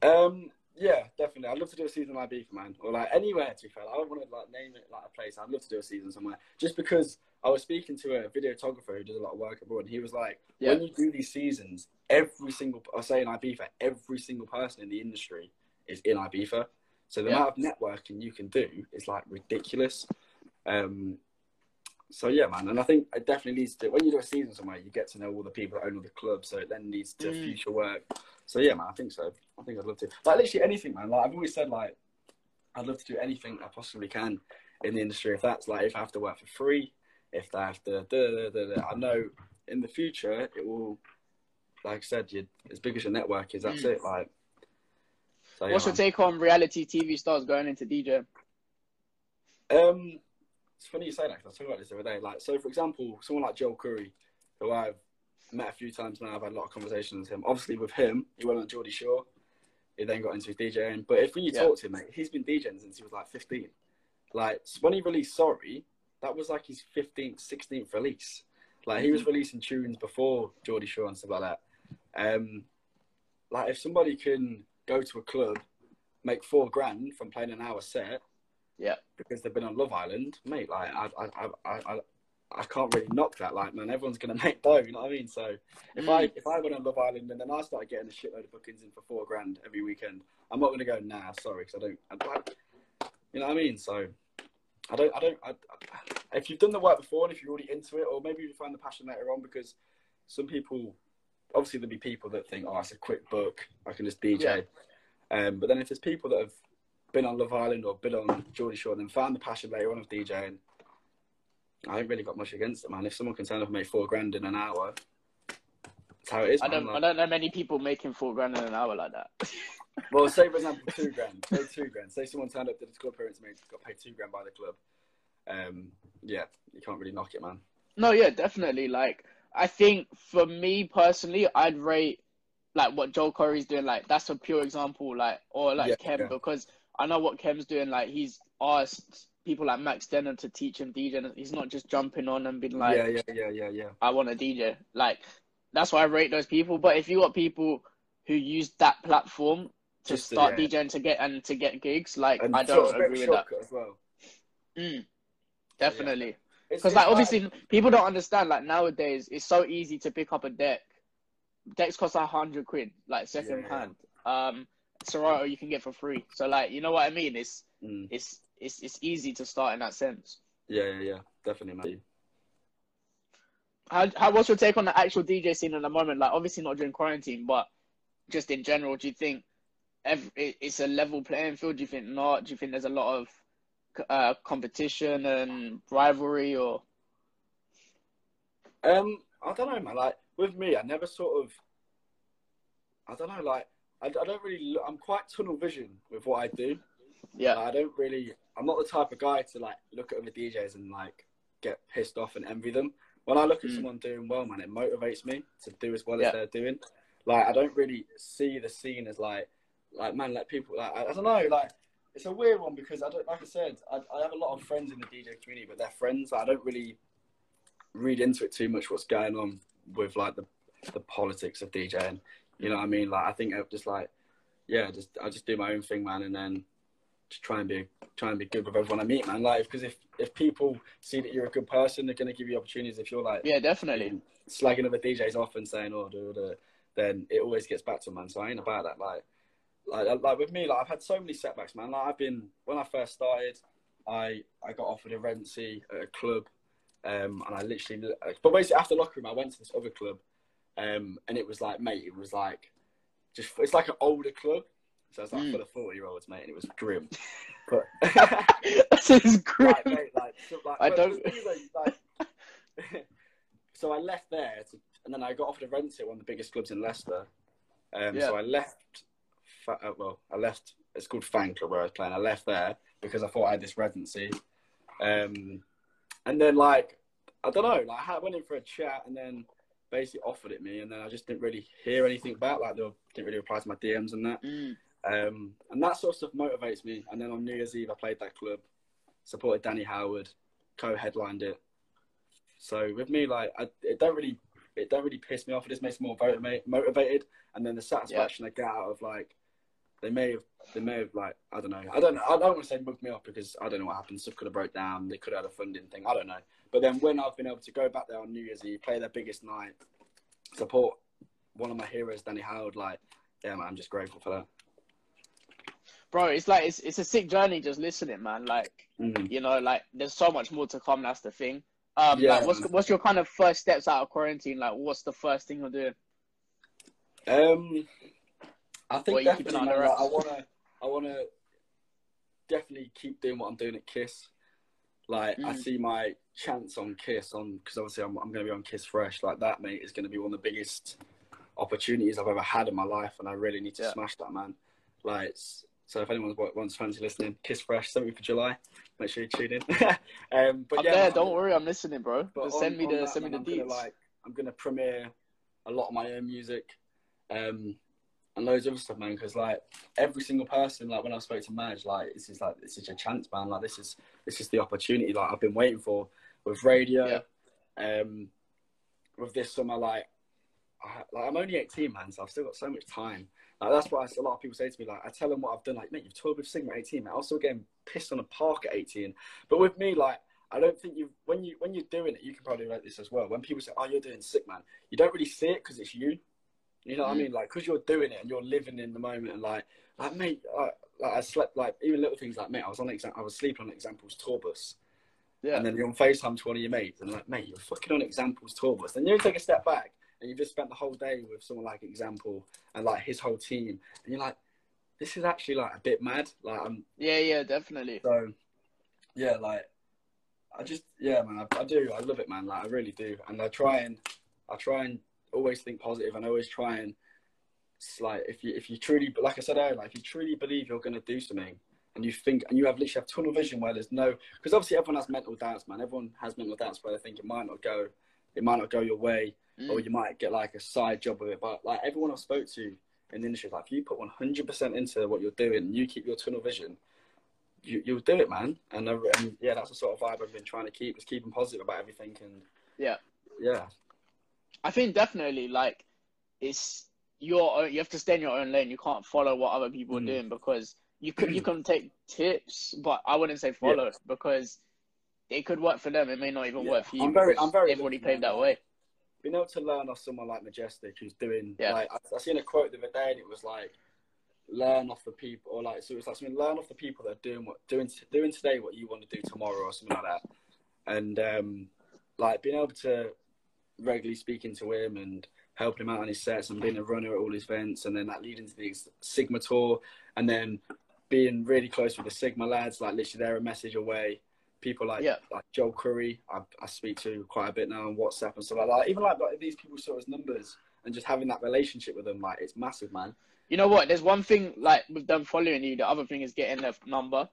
Um, yeah, definitely. I'd love to do a season like Ibiza, man, or like anywhere. To be fair, I don't want to like name it like a place. I'd love to do a season somewhere, just because I was speaking to a videographer who does a lot of work abroad, and he was like, Yeah. when you do these seasons, every single I say in Ibiza, every single person in the industry is in Ibiza. So the Yeah. amount of networking you can do is like ridiculous. Um, so yeah, man, and I think it definitely leads to when you do a season somewhere, you get to know all the people that own all the clubs, so it then leads to Mm. future work. So yeah, man, I think so. I think I'd love to. Like literally anything, man. Like I've always said, like I'd love to do anything I possibly can in the industry. If that's like if I have to work for free, if I have to, da, da, da, da. I know in the future it will. Like I said, you as big as your network is, that's Mm. it. Like. So, yeah, What's your man. take on reality TV stars going into DJ? Um, it's funny you say that 'cause I was talking about this the other day. Like, so for example, someone like Joel Corry, who I've met a few times now, I've had a lot of conversations with him. Obviously, with him, he went on Geordie Shore. He then got into his DJing. But if when you Yeah. talk to him, mate, he's been DJing since he was like 15. Like, when he released Sorry, that was like his 15th, 16th release. Like, he was releasing tunes before Geordie Shore and stuff like that. Um, like, if somebody can go to a club, make four grand from playing an hour set, Yeah. because they've been on Love Island, mate. Like I, I, I, I, I, I can't really knock that. Like man, everyone's gonna make dough. You know what I mean? So if Mm. I if I went on Love Island and then I started getting a shitload of bookings in for four grand every weekend, I'm not gonna go nah, sorry, because I don't. I, you know what I mean? So I don't. I don't. I, I, if you've done the work before and if you're already into it, or maybe you find the passion later on, because some people, obviously there'll be people that think, oh, it's a quick book, I can just DJ. Um, but then if there's people that have been on Love Island or been on Geordie Shore and then found the passion later on of DJing, I ain't really got much against it, man. If someone can turn up and make four grand in an hour, that's how it is. I man. don't. I don't know many people making four grand in an hour like that. Well, say for example, two grand. Say two grand. Say someone turned up to the club appearance and made- got paid two grand by the club. Um, yeah, you can't really knock it, man. No, yeah, definitely. Like, I think for me personally, I'd rate like what Joel Corry's doing. Like, that's a pure example. Like, or like Yeah, Kem yeah. because I know what Kem's doing. Like, he's asked people like Max Denner to teach him DJ. He's not just jumping on and being like, yeah, yeah, yeah, yeah, yeah. I want a DJ. Like, that's why I rate those people. But if you got people who use that platform to Just to- start yeah. DJing to get and to get gigs, like, And I don't agree with that. as well. Mm, definitely. Because like obviously people don't understand like nowadays it's so easy to pick up a deck. Decks cost a hundred quid, like second Yeah. hand. Um Serato you can get for free. So like you know what I mean? It's Mm, it's it's it's easy to start in that sense. yeah, yeah, yeah, definitely, man. How how what's your take on the actual DJ scene at the moment? Like obviously not during quarantine, but just in general, do you think every, it's a level playing field? Do you think not? Do you think there's a lot of uh, competition and rivalry or Um, I don't know, man. Like with me, I never sort of. I don't know, like I, I don't really. Look, I'm quite tunnel vision with what I do. yeah Like, I don't really. I'm not the type of guy to like look at other DJs and like get pissed off and envy them. When I look at Mm. someone doing well, man, it motivates me to do as well Yeah. as they're doing. Like I don't really see the scene as like, like man, let people like I, I don't know, like it's a weird one because I don't like I said I, I have a lot of friends in the DJ community, but they're friends. I don't really read into it too much. What's going on with like the the politics of DJing? You know what I mean? Like I think I just like yeah, just I just do my own thing, man, and then just try and be try and be good with everyone I meet, man. Like because if if people see that you're a good person, they're gonna give you opportunities. If you're like Yeah, definitely. slagging other DJs off and saying, "Oh, duh," then it always gets back to them, man. So I ain't about that. Like, like, uh, like with me, like I've had so many setbacks, man. Like I've been when I first started, I I got offered a residency at a club, um, and I literally, uh, but basically after locker room, I went to this other club, um, and it was like, mate, it was like, just it's like an older club. So it's like Mm. full of forty year olds, mate, and it was grim. But is great. like, mate, like, so, like, I don't- the like, so I left there, to, and then I got offered a rent at one of the biggest clubs in Leicester. Um, Yeah. So I left. Fa- uh, well, I left. It's called Fan Club where I was playing. I left there because I thought I had this residency, um, and then like I don't know, like I went in for a chat, and then basically offered it me, and then I just didn't really hear anything back. Like they didn't really reply to my DMs and that. Mm. Um, and that sort of stuff motivates me. And then on New Year's Eve, I played that club, supported Danny Howard, co-headlined it. So with me, like, I, it don't really, it don't really piss me off. It just makes me more motivated. And then the satisfaction I get out of like, they may have, they may have like, I don't know, I don't know, I don't want to say mugged me off because I don't know what happened. Stuff could have broke down. They could have had a funding thing. I don't know. But then when I've been able to go back there on New Year's Eve, play their biggest night, support one of my heroes, Danny Howard, like, yeah, man, I'm just grateful for that. Bro, it's like it's it's a sick journey just listening, man. Like Mhm. you know, like there's so much more to come. That's the thing. Um, Yeah, like, what's what's your kind of first steps out of quarantine? Like, what's the first thing you're doing? Um, I think definitely, an man, I wanna, I wanna definitely keep doing what I'm doing at Kiss. Like I Mm. see my chance on Kiss on because obviously I'm, I'm going to be on Kiss Fresh. Like that, mate, is going to be one of the biggest opportunities I've ever had in my life, and I really need to Yeah. smash that, man. Like, so if anyone wants fancy listening, Kiss Fresh, send me for July. Make sure you tune in. um, but I'm yeah, there. Don't worry, I'm listening, bro. but Just on- send me the that, send me the I'm deets. gonna, like, I'm gonna premiere a lot of my own music, um, and loads of other stuff, man. Because like every single person, like when I spoke to Madge, like this is like this is your chance, man. Like this is this is the opportunity like I've been waiting for with radio. Um, with this summer, like, I, like I'm only 18, man, so I've still got so much time. Like that's what I, a lot of people say to me. Like I tell them what I've done. Like, mate, you've toured with Sigma at 18, man. I was still getting pissed on a park at 18. But with me, like, I don't think you when you when you're doing it, you can probably relate this as well. When people say, "Oh, you're doing sick, man," you don't really see it because it's you. You know what I Mm. mean? Like, because you're doing it and you're living in the moment, and like, like, mate, like, like I slept, like, even little things like, mate, I was on exam, I was sleeping on Example's tour bus, Yeah. and then you're on FaceTime to one of your mates, and like, mate, you're fucking on Example's tour bus. Then you take a step back, and you've just spent the whole day with someone like Example and like his whole team, and you're like, this is actually like a bit mad. Like, I'm yeah, yeah, definitely. so, yeah, like, I just, yeah, man, I, I do, I love it, man. Like, I really do, and I try and, I try and always think positive, and always try and, it's like, if you, if you truly, like I said earlier, like, if you truly believe you're gonna do something, and you think, and you have literally have tunnel vision where there's no, because obviously everyone has mental doubts, man. Everyone has mental doubts where they think it might not go, it might not go your way, Mm. or you might get like a side job with it. But like everyone I've spoke to in the industry, like if you put 100% into what you're doing, and you keep your tunnel vision, you, you'll do it, man. And, and yeah, that's the sort of vibe I've been trying to keep, is keeping positive about everything. And Yeah. yeah, I think definitely like it's your own, you have to stay in your own lane. You can't follow what other people are Mm. doing because you could you can take tips, but I wouldn't say follow because it could work for them. It may not even Yeah. work for you. I'm very- I'm very They've already lucky, paved that way. being able to learn off someone like Majestic, who's doing Yeah. like I, I seen a quote the other day, and it was like, learn off the people, or like so it's was like something learn off the people that are doing what doing doing today what you want to do tomorrow, or something like that. And um, like being able to regularly speaking to him and helping him out on his sets and being a runner at all his events, and then that leading to the Sigma tour, and then being really close with the Sigma lads, like literally they're a message away. People like Yeah. like Joel Corry, I, I speak to quite a bit now on WhatsApp and stuff like that. Even like, like these people saw as numbers and just having that relationship with them, like it's massive, man. You know what? There's one thing like with them following you. The other thing is getting their number.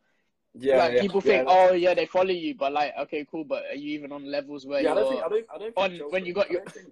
Yeah, like yeah, people yeah, think, oh yeah, they follow you, but like, okay, cool, but are you even on levels where yeah, I you're? don't think I don't I don't think on- Joe when you got your- I don't think,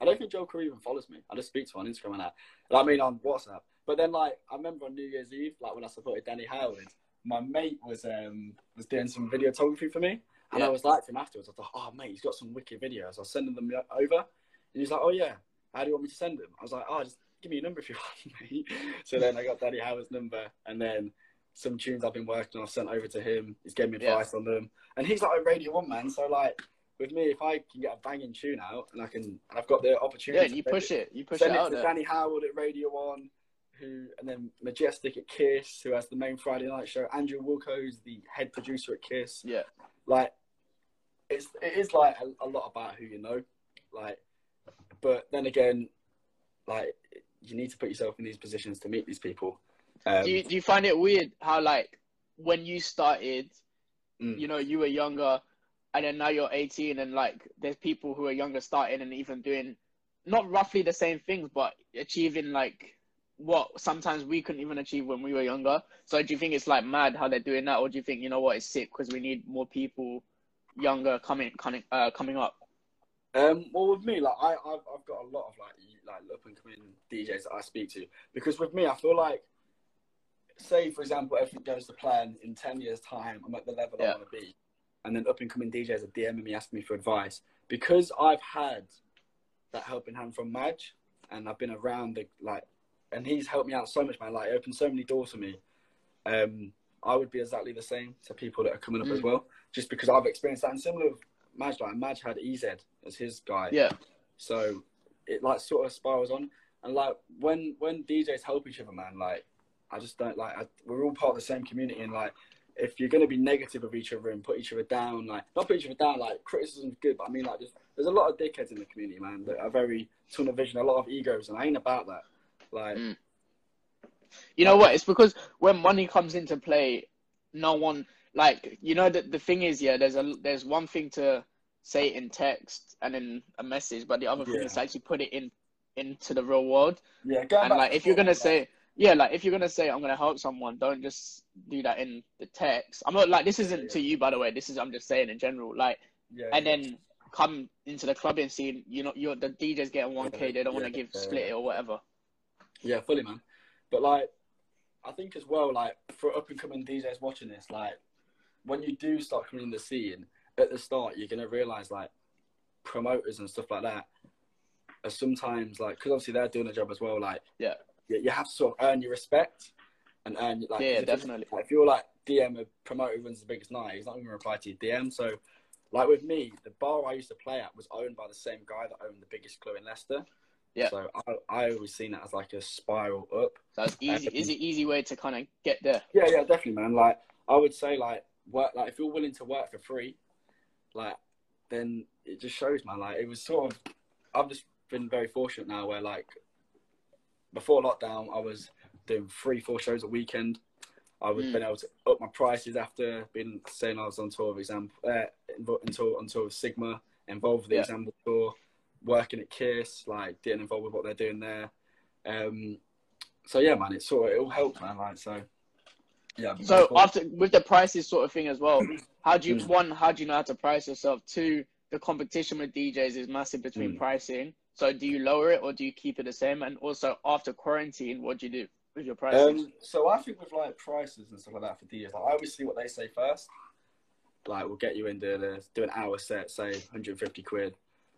I don't think Joel Corry even follows me. I just speak to him on Instagram and that. I mean on WhatsApp. But then like I remember on New Year's Eve, like when I supported Danny Howard, my mate was um was doing some videography for me. And Yeah. I was like to him afterwards, I thought, oh mate, he's got some wicked videos. I was sending them over. And he's like, oh yeah, how do you want me to send them? I was like, oh, just give me your number if you want, mate. So then I got Danny Howard's number, and then some tunes I've been working on, I've sent over to him. He's gave me Yeah. advice on them, and he's like a Radio One man. So like with me, if I can get a banging tune out, and I can, and I've got the opportunity, and you to push it, you push send it it out to there. Danny Howard at Radio One, who, and then Majestic at Kiss, who has the main Friday night show. Andrew Wilco, who's the head producer at Kiss Yeah, like it's it is like a, a lot about who you know like but then again like you need to put yourself in these positions to meet these people um, do you do you find it weird how like when you started, mm, you know, you were younger, and then now you're 18, and like there's people who are younger starting and even doing not roughly the same things, but achieving like what sometimes we couldn't even achieve when we were younger. So do you think it's like mad how they're doing that, or do you think you know what it's sick because we need more people younger coming coming uh, coming up? um well with me like I I've, I've got a lot of like like up and coming DJs that I speak to because with me I feel like say for example everything goes to plan in 10 years time I'm at the level Yeah. I want to be. And then up and coming DJs are DMing me asking me for advice. Because I've had that helping hand from Madge and I've been around the like and he's helped me out so much man. Like opened so many doors for me. Um I would be exactly the same to people that are coming up as Mm. well just because I've experienced that. And similar with Madge like Madge had EZ as his guy. Yeah, so it like sort of spirals on, and like when when DJs help each other, man, like I just don't like. I, we're all part of the same community, and like if you're gonna be negative of each other and put each other down, like not put each other down, like criticism's good, but I mean like just, there's a lot of dickheads in the community, man, that are very tunnel vision, a lot of egos, and I ain't about that. Like Mm. you know what? It's because when money comes into play, no one like you know the the thing is yeah. There's a there's one thing to say in text and in a message, but the other thing Yeah. is to actually put it in into the real world. yeah, going And like if you're gonna say yeah, like if you're gonna say I'm gonna help someone, don't just do that in the text. I'm not like this isn't Yeah. to you by the way. This is I'm just saying in general. Like yeah, and then come into the clubbing scene, you know, you're the DJ's getting one k. They don't want to give yeah, split yeah. it or whatever. Yeah, fully, man. But like, I think as well, like for up and coming DJs watching this, like when you do start coming in the scene at the start, you're gonna realize like promoters and stuff like that are sometimes like because obviously they're doing a job as well. Like, Yeah. You, you have to sort of earn your respect and earn like Yeah, if definitely. Like, if you're like DM a promoter who runs the biggest night, he's not even to reply to your DM. So, like with me, the bar I used to play at was owned by the same guy that owned the biggest club in Leicester. Yeah. So I, I always seen it as like a spiral up. So it's easy, is it easy way to kind of get there? Yeah, yeah, definitely, man. Like I would say, like work, like if you're willing to work for free, like then it just shows, man. Like it was sort of, I've just been very fortunate now, where like before lockdown, I was doing three, four shows a weekend. I was Mm. been able to up my prices after being saying I was on tour with Example, uh, on tour on tour with Sigma, involved with the Yeah. Example tour, working at Kiss, like getting involved with what they're doing there. Um, so yeah, man, it's sort of it all helped, man. Like so, yeah. So after with the prices sort of thing as well, how do you Mm. one how do you know how to price yourself? Two, the competition with DJs is massive between Mm. pricing. So do you lower it or do you keep it the same? And also after quarantine, what do you do with your prices? Um, so I think with like prices and stuff like that for DJs, like I always see what they say first. Like we'll get you into the do an hour set, say 150 quid.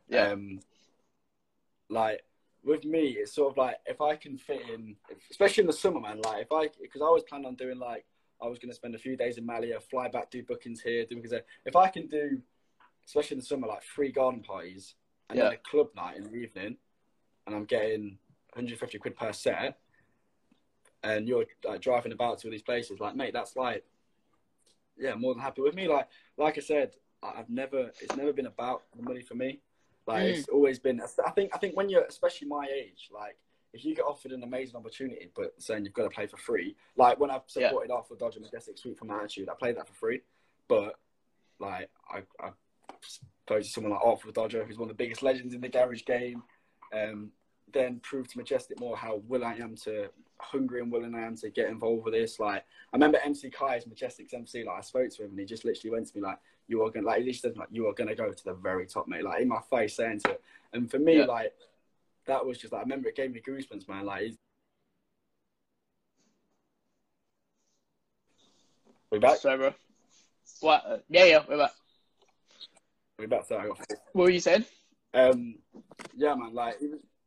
Yeah. Um, like with me, it's sort of like if I can fit in, especially in the summer, man. Like if I, because I was planning on doing like I was going to spend a few days in Malia, fly back, do bookings here, do because if I can do, especially in the summer, like three garden parties and then Yeah. a club night in the evening, and I'm getting 150 quid per set, and you're like driving about to all these places, like mate, that's like, yeah, more than happy with me. Like, like I said, I've never, it's never been about the money for me. Like, Mm. it's always been. I think, I think when you're, especially my age, like, if you get offered an amazing opportunity, but saying you've got to play for free, like when I've Yeah. supported Artful Dodger Majestic Sweet Female Attitude, I played that for free. But like, I, I suppose someone like Artful Dodger, who's one of the biggest legends in the garage game, um, then proved to Majestic more how will I am to hungry and willing I am to get involved with this. Like I remember MC Kai's Majestic's MC, like I spoke to him and he just literally went to me like, You are gonna like at least like you are gonna go to the very top, mate. Like in my face saying to it. And for me, Yeah. like that was just like I remember it gave me goosebumps, man. Like he's we back? Sorry, bro. What? Uh, yeah, yeah, we're back. We I got What were you saying? Um, yeah, man. Like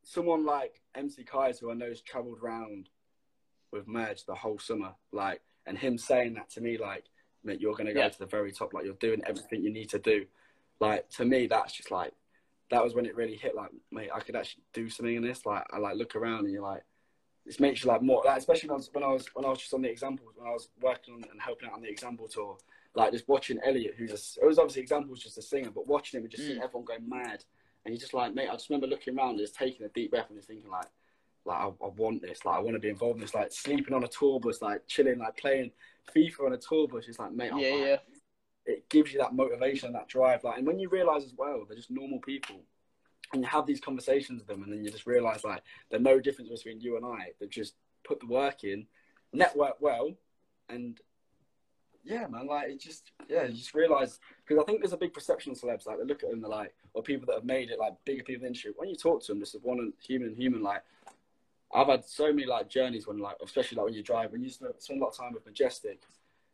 someone like MC Kai's, who I know has travelled around with Madge the whole summer, like, and him saying that to me, like, mate, you're gonna go Yeah. to the very top, like, you're doing everything you need to do. Like to me, that's just like that was when it really hit. Like, mate, I could actually do something in this. Like, I like look around and you're like. This makes you like more, like, especially when I, was, when I was when I was just on the Example's, when I was working on and helping out on the Example tour, like just watching Elliot, who's a, it was obviously Example's just a singer, but watching him and just seeing Mm. everyone going mad, and you just like, mate, I just remember looking around and just taking a deep breath and just thinking like, like I, I want this, like I want to be involved in this, like sleeping on a tour bus, like chilling, like playing FIFA on a tour bus. It's like, mate, I- Yeah, I- yeah. it gives you that motivation, and that drive, like, and when you realize as well, they're just normal people, and you have these conversations with them, and then you just realize like there's no difference between you and I. They've just put the work in, network well, and yeah, man, like it just yeah, you just realize because I think there's a big perception of celebs. Like they look at them, they're like, or people that have made it, like bigger people in the industry. When you talk to them, just one human and human, like I've had so many like journeys when like, especially like when you drive, when you spend a lot of time with Majestic.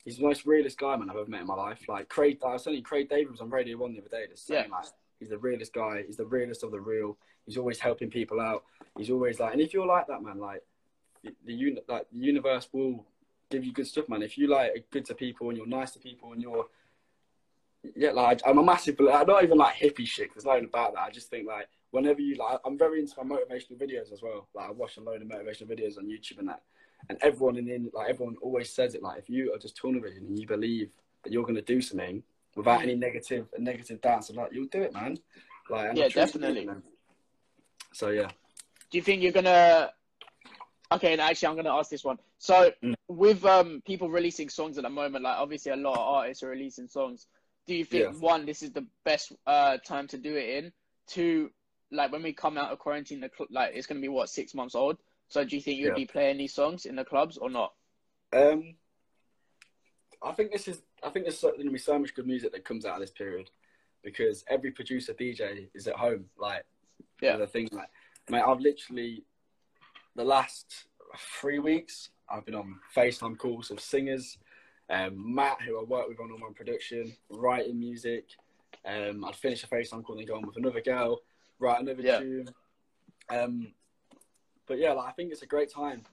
He's the most realest guy, man, I've ever met in my life. Like Craig, I was telling you, Craig David was on Radio One the other day, just saying Yeah. like he's the realest guy. He's the realest of the real. He's always helping people out. He's always like, and if you're like that, man, like the, the like the universe will give you good stuff, man. If you like are good to people and you're nice to people and you're yeah, like I'm a massive, I'm not even like hippie shit. There's nothing about that. I just think like whenever you like, I'm very into my motivational videos as well. Like I watch a load of motivational videos on YouTube and that, and everyone in the like everyone always says it. Like if you are just tunnel vision and you believe that you're going to do something without mm. any negative negative doubts, and like you'll do it, man. Like Yeah, definitely. it. So yeah, Do you think you're gonna? Okay, and actually, I'm gonna ask this one. So, Mm. with um people releasing songs at the moment, like obviously a lot of artists are releasing songs. Do you think Yeah. one, this is the best uh time to do it in? Two, like when we come out of quarantine, the cl- like it's gonna be what six months old. So, do you think you'd Yeah. be playing these songs in the clubs or not? Um, I think this is. I think there's going to be so much good music that comes out of this period because every producer DJ is at home. Like, Yeah. The thing, like, mate, I've literally the last three weeks I've been on FaceTime calls with singers. Um, Matt, who I work with on all my production, writing music. Um, I'd finish a FaceTime call and then go on with another girl, write another Yeah. tune. Um, but yeah, like, I think it's a great time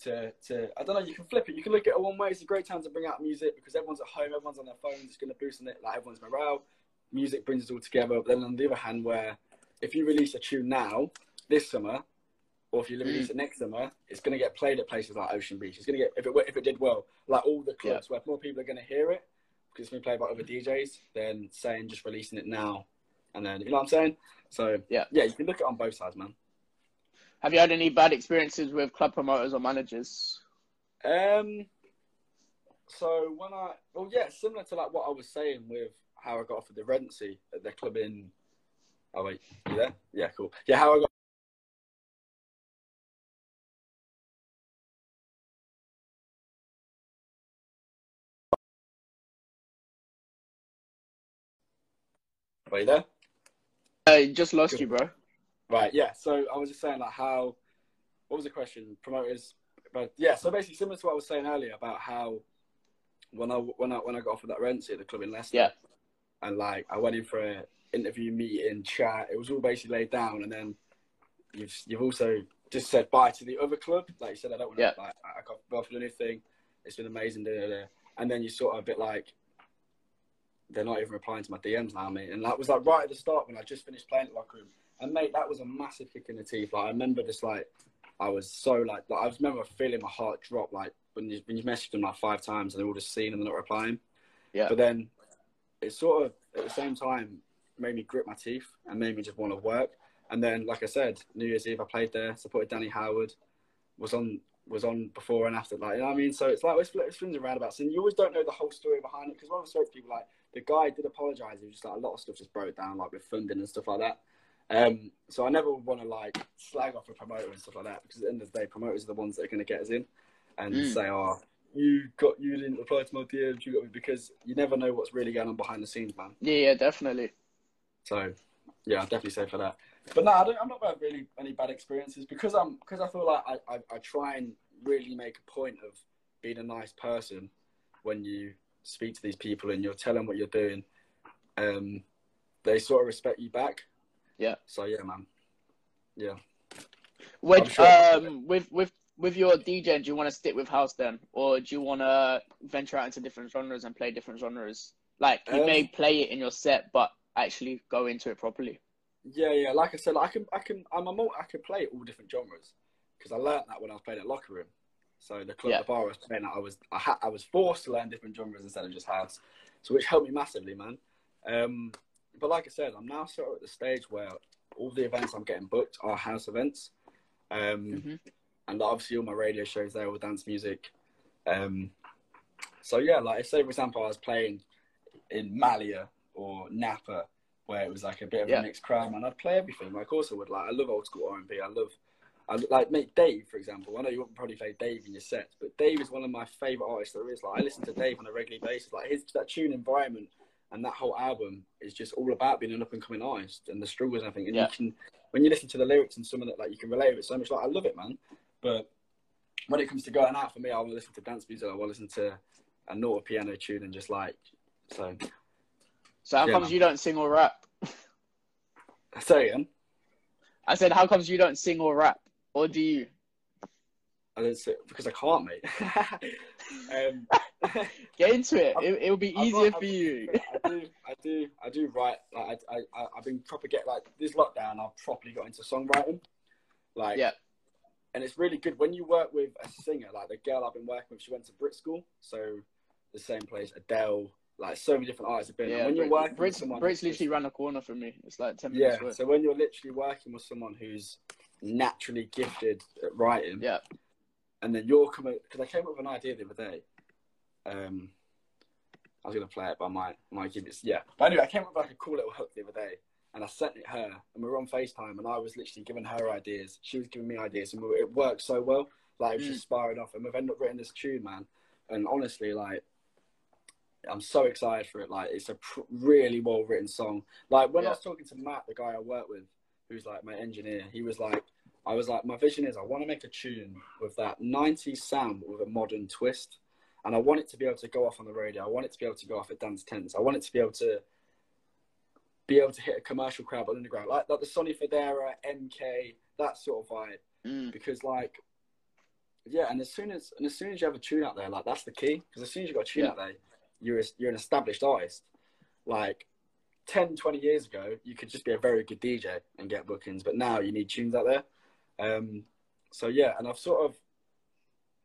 to to I don't know. You can flip it. You can look at it one way. It's a great time to bring out music because everyone's at home. Everyone's on their phones. It's going to boost on it. Like everyone's morale. Music brings us all together. But then on the other hand, where if you release a tune now this summer, or if you release it next summer, it's going to get played at places like Ocean Beach. It's going to get if it if it did well, like all the clubs where more people are going to hear it because it's been played by other DJs than saying just releasing it now, and then you know what I'm saying. So Yeah. yeah, you can look at it on both sides, man. Have you had any bad experiences with club promoters or managers? Um. So when I, well, yeah, similar to like what I was saying with how I got offered the residency at the club in. Oh wait, you there? Yeah, cool. Yeah, how I got. Are you there? I just lost you, bro. Right, yeah. So I was just saying like how what was the question? Promoters but yeah, so basically similar to what I was saying earlier about how when I when I when I got offered that rent at the club in Leicester Yeah. and like I went in for an interview meeting, chat, it was all basically laid down and then you've you've also just said bye to the other club. Like you said, I don't want to Yeah. like I got offered anything. It's been amazing, da, da, da. and then you sort of a bit like they're not even replying to my DMs now, mate. And that was like right at the start when I just finished playing at locker room. And mate, that was a massive kick in the teeth. Like I remember just like I was so like, like I just remember feeling my heart drop like when you when you messaged them like five times and they're all just seeing and they're not replying. Yeah. But then it sort of at the same time made me grit my teeth and made me just want to work. And then like I said, New Year's Eve I played there, supported Danny Howard, was on was on before and after. Like you know what I mean? So it's like it's, it's swings and roundabouts, and you always don't know the whole story behind it. Because when I spoke to people, like the guy did apologise. He was just like a lot of stuff just broke down, like with funding and stuff like that. Um, so I never want to like slag off a promoter and stuff like that because at the end of the day, promoters are the ones that are going to get us in and Mm. say, "Oh, you got you didn't reply to my DMs, you got me," because you never know what's really going on behind the scenes, man. Yeah, yeah, definitely. So yeah, I'd definitely say for that. But no, I don't, I'm not about really any bad experiences because I'm because I feel like I, I, I try and really make a point of being a nice person when you speak to these people and you're telling what you're doing. Um, they sort of respect you back. Yeah. So yeah, man. Yeah. Which sure. um with with with your DJ, do you want to stick with house then, or do you want to venture out into different genres and play different genres? Like you Um, may play it in your set, but actually go into it properly. Yeah, yeah. Like I said, I can, I can, I'm a more, I can play all different genres because I learned that when I was playing at locker room. So the club, Yeah. the bar I was playing at, I was, I, ha- I was forced to learn different genres instead of just house, so which helped me massively, man. Um, but like I said, I'm now sort of at the stage where all the events I'm getting booked are house events, um, Mhm. and obviously all my radio shows there are dance music. Um, so yeah, like say for example, I was playing in Malia or Napa, where it was like a bit of Yeah. a mixed crowd, man. I'd play everything. Like also would like I love old school R and B. I love, I like make Dave for example. I know you won't probably play Dave in your sets, but Dave is one of my favorite artists there is. Like I listen to Dave on a regular basis. Like his that tune environment and that whole album is just all about being an up and coming artist and the struggles and everything. And Yeah. you can when you listen to the lyrics and some of that, like you can relate with it so much. Like I love it, man. But when it comes to going out for me, I will listen to dance music. I will listen to a naughty piano tune and just like so. So how Yeah, comes man. you don't sing or rap? I say again. I said, how comes you don't sing or rap, or do you? I don't say because I can't, mate. um, Get into it. It it'll be I've easier got- for you. I do, I do, I do write. Like I, I, I've been proper get like this lockdown. I've properly got into songwriting. Like, Yeah. and it's really good when you work with a singer. Like the girl I've been working with, she went to Brit School, so the same place. Adele, like so many different artists have been. and Yeah, when you're Brit- working with Brit's, someone, Brit's literally round the corner from me. It's like ten yeah. minutes away. So when you're literally working with someone who's naturally gifted at writing, Yeah. and then you're coming because I came up with an idea the other day. Um, I was gonna play it, but I might might give it. Yeah, but anyway, I came up with like a cool little hook the other day, and I sent it her, and we were on Facetime, and I was literally giving her ideas. She was giving me ideas, and we were, it worked so well. Like it was Mm. just sparring off, and we've ended up writing this tune, man. And honestly, like. I'm so excited for it. Like, it's a pr- really well written song. Like, when I was talking to Matt, the guy I work with, who's like my engineer, he was like, I was like, my vision is I want to make a tune with that 90s sound, but with a modern twist. And I want it to be able to go off on the radio. I want it to be able to go off at dance tents. I want it to be able to be able to hit a commercial crowd on the underground, like, like the Sonny Fodera, MK, that sort of vibe. Mm. Because like, yeah, and as soon as and as soon as you have a tune out there, like that's the key. Because as soon as you got a tune Yeah. out there, you're a, you're an established artist. Like 10, 20 years ago, you could just be a very good DJ and get bookings, but now you need tunes out there. Um, so yeah, and I've sort of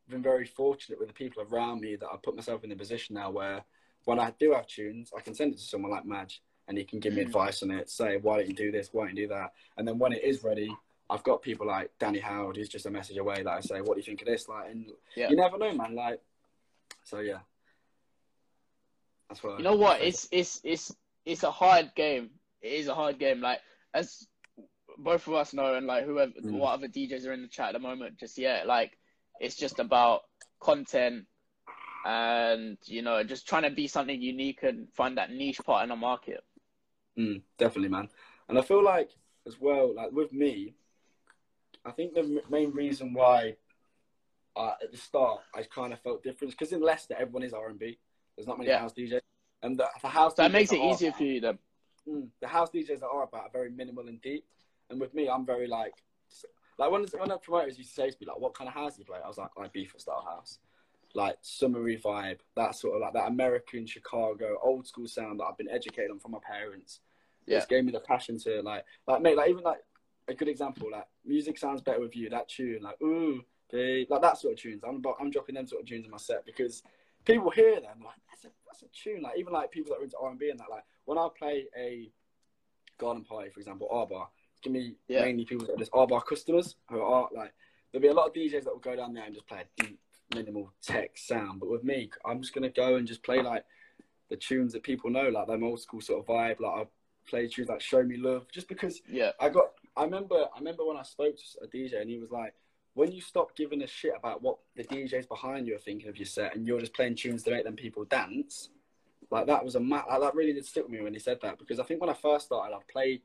been very fortunate with the people around me that I put myself in the position now where when I do have tunes, I can send it to someone like Madge and he can give me Mm. advice on it, say, why don't you do this? Why don't you do that? And then when it is ready, I've got people like Danny Howard who's just a message away that I say, what do you think of this? Like, and Yeah. you never know, man. Like, so yeah. That's what You know what? It's it's it's it's a hard game. It is a hard game. Like as both of us know, and like whoever, Mm. what other DJs are in the chat at the moment, just yeah, like it's just about content and you know just trying to be something unique and find that niche part in the market. Mm, definitely, man. And I feel like as well, like with me, I think the m- main reason why uh, at the start I kind of felt different because in Leicester everyone is R and B. There's not many Yeah. house DJs, and the, the house that DJs makes it are easier for you then. Mm, the house DJs that are about are very minimal and deep. And with me, I'm very like, like when when the promoters used to say to me like, "What kind of house do you play?" I was like, "Like Beaver style house." Like summery vibe, that sort of like that American Chicago old school sound that I've been educated on from my parents. Yeah. It's gave me the passion to like, like mate, like even like a good example, like music sounds better with you. That tune, like ooh, they, like that sort of tunes. I'm about, I'm dropping them sort of tunes in my set because people hear them like that's a that's a tune. Like even like people that are into R and B and that, like when I play a garden party, for example, R bar, gonna be Yeah. mainly people that are just oh, R bar customers who are like there'll be a lot of DJs that will go down there and just play a deep minimal tech sound. But with me, I'm just gonna go and just play like the tunes that people know, like them old school sort of vibe. Like I play tunes like "Show Me Love," just because Yeah. I got. I remember. I remember when I spoke to a DJ and he was like, "When you stop giving a shit about what the DJs behind you are thinking of your set, and you're just playing tunes to make them people dance." Like that was a ma- like, that really did stick with me when he said that because I think when I first started, I played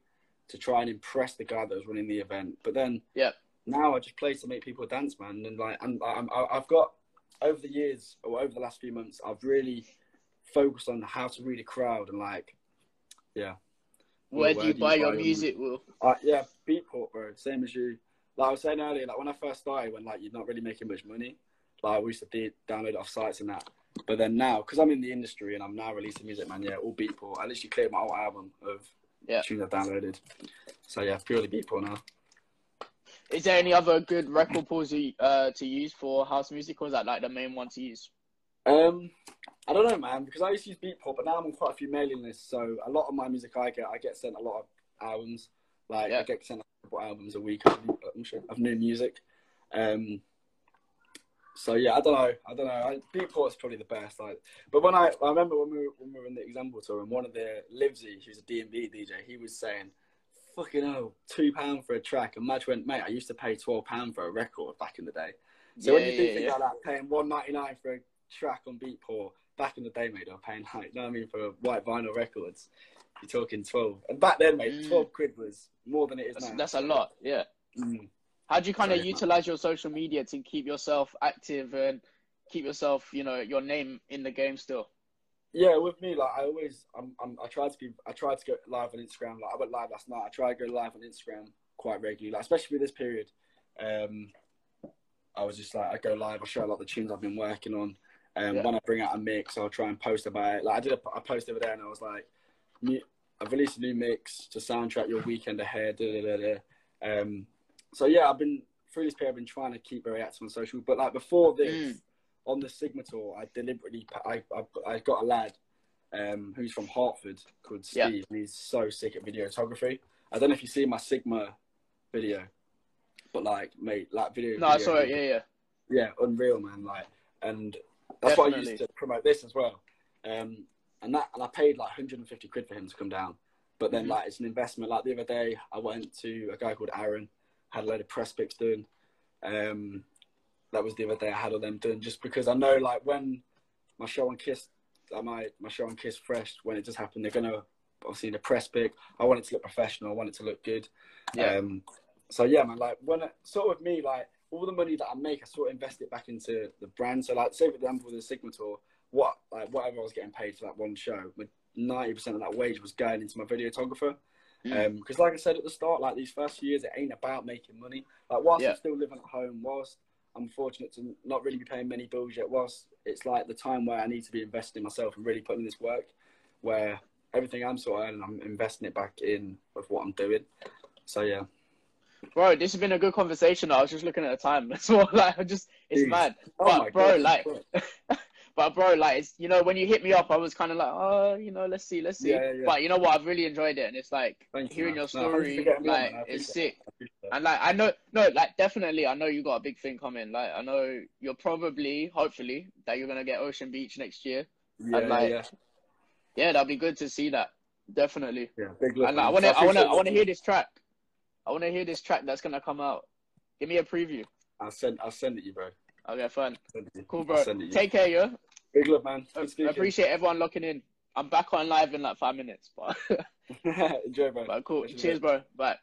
to try and impress the guy that was running the event, but then Yeah. now I just play to make people dance, man. And like, I'm, I- I've got over the years or over the last few months, I've really focused on how to read a crowd and like, yeah. Where Well, do you buy your music, Will? Uh, yeah, Beatport, bro. Same as you. Like I was saying earlier, like when I first started, when like you're not really making much money, like we used to de- download off sites and that. But then now, because I'm in the industry and I'm now releasing music, man, yeah, all Beatport. I literally cleared my whole album of Yeah. tunes I've downloaded. So yeah, purely Beatport now. Is there any other good record pools you, uh, to use for house music, or is that like the main one to use? Um, I don't know, man, because I used to use Beatport, but now I'm on quite a few mailing lists. So a lot of my music I get, I get sent a lot of albums. Like Yeah. I get sent a couple albums a week of, of new music. Um, so yeah, I don't know. I don't know. I, Beatport's probably the best. Like, but when I, I remember when we were, when we were in the Example tour, and one of the Livesy, who's a D&B DJ, he was saying, "Fucking hell, two pound for a track." And Madge went, "Mate, I used to pay twelve pound for a record back in the day." So when you do yeah, things yeah. like that, paying one ninety nine for a track on Beatport back in the day, mate, they were paying like, you know what I mean, for white vinyl records. You're talking twelve, and back then, mate, Mm. twelve quid was more than it is That's, now. that's a lot. Yeah. Mm. How do you kind of utilize your social media to keep yourself active and keep yourself, you know, your name in the game still? Yeah, with me, like I always, I'm, I'm, I try to be, I try to go live on Instagram. Like I went live last night. I try to go live on Instagram quite regularly, like especially with this period. Um, I was just like, I go live. I show a lot of the tunes I've been working on. Um, Yeah. when I bring out a mix, I'll try and post about it. Like I did, a, I posted over there, and I was like, I've released a new mix to soundtrack your weekend ahead. Da, da, da. Um, so yeah, I've been through this period. I've been trying to keep very active on social, but like before this Mm. on the Sigma tour, I deliberately I I, I got a lad um, who's from Hertford called Steve, Yeah. and he's so sick at videography. I don't know if you see my Sigma video, but like, mate, like video. No, I video- saw it. Yeah, yeah. yeah, unreal, man. Like, and that's what I used to promote this as well. Um, and that, and I paid like 150 quid for him to come down. But then, Mhm. like, it's an investment. Like the other day, I went to a guy called Aaron, had a load of press pics done. Um, that was the other day I had all them done, just because I know, like, when my show on Kiss, uh, my my show on Kiss Fresh, when it just happened, they're gonna obviously in the press pic. I want it to look professional. I want it to look good. Yeah. Um, so yeah, man. Like when it, sort of me, like all the money that I make, I sort of invest it back into the brand. So like, say for example, with the Sigma tour, what like whatever I was getting paid for that one show, ninety percent of that wage was going into my videographer. Mm. Because like I said at the start, like these first few years, it ain't about making money. Like whilst Yeah. I'm still living at home, whilst I'm fortunate to not really be paying many bills yet, whilst it's like the time where I need to be investing in myself and really putting in this work, where everything I'm sort of earning, I'm investing it back in with what I'm doing. So yeah. Bro, this has been a good conversation. I was just looking at the time. That's all. Like, I just, it's Jeez. mad. Oh But, bro, God, like-. But bro, like, it's you know, when you hit me up, I was kind of like, oh, you know, let's see, let's see. Yeah, yeah, yeah. But you know what? I've really enjoyed it, and it's like Thank hearing man. your No, you story, on, like, it's sick. And like, I know, no, like, definitely, I know you got a big thing coming. Like, I know you're probably, hopefully, that you're gonna get Ocean Beach next year. Yeah, And, like, yeah, Yeah, that'd be good to see that. Definitely. yeah. Big. And like, I wanna, I wanna, I wanna hear this track. I wanna hear this track that's gonna come out. Give me a preview. I'll send. I'll send it you, bro. Okay, fun. I'll send it you. Cool, bro. send it you. Take care, yo. Big love, man. I appreciate everyone locking in. I'm back on live in like five minutes, but, Enjoy, bro. but cool. Cheers, bro. Bye.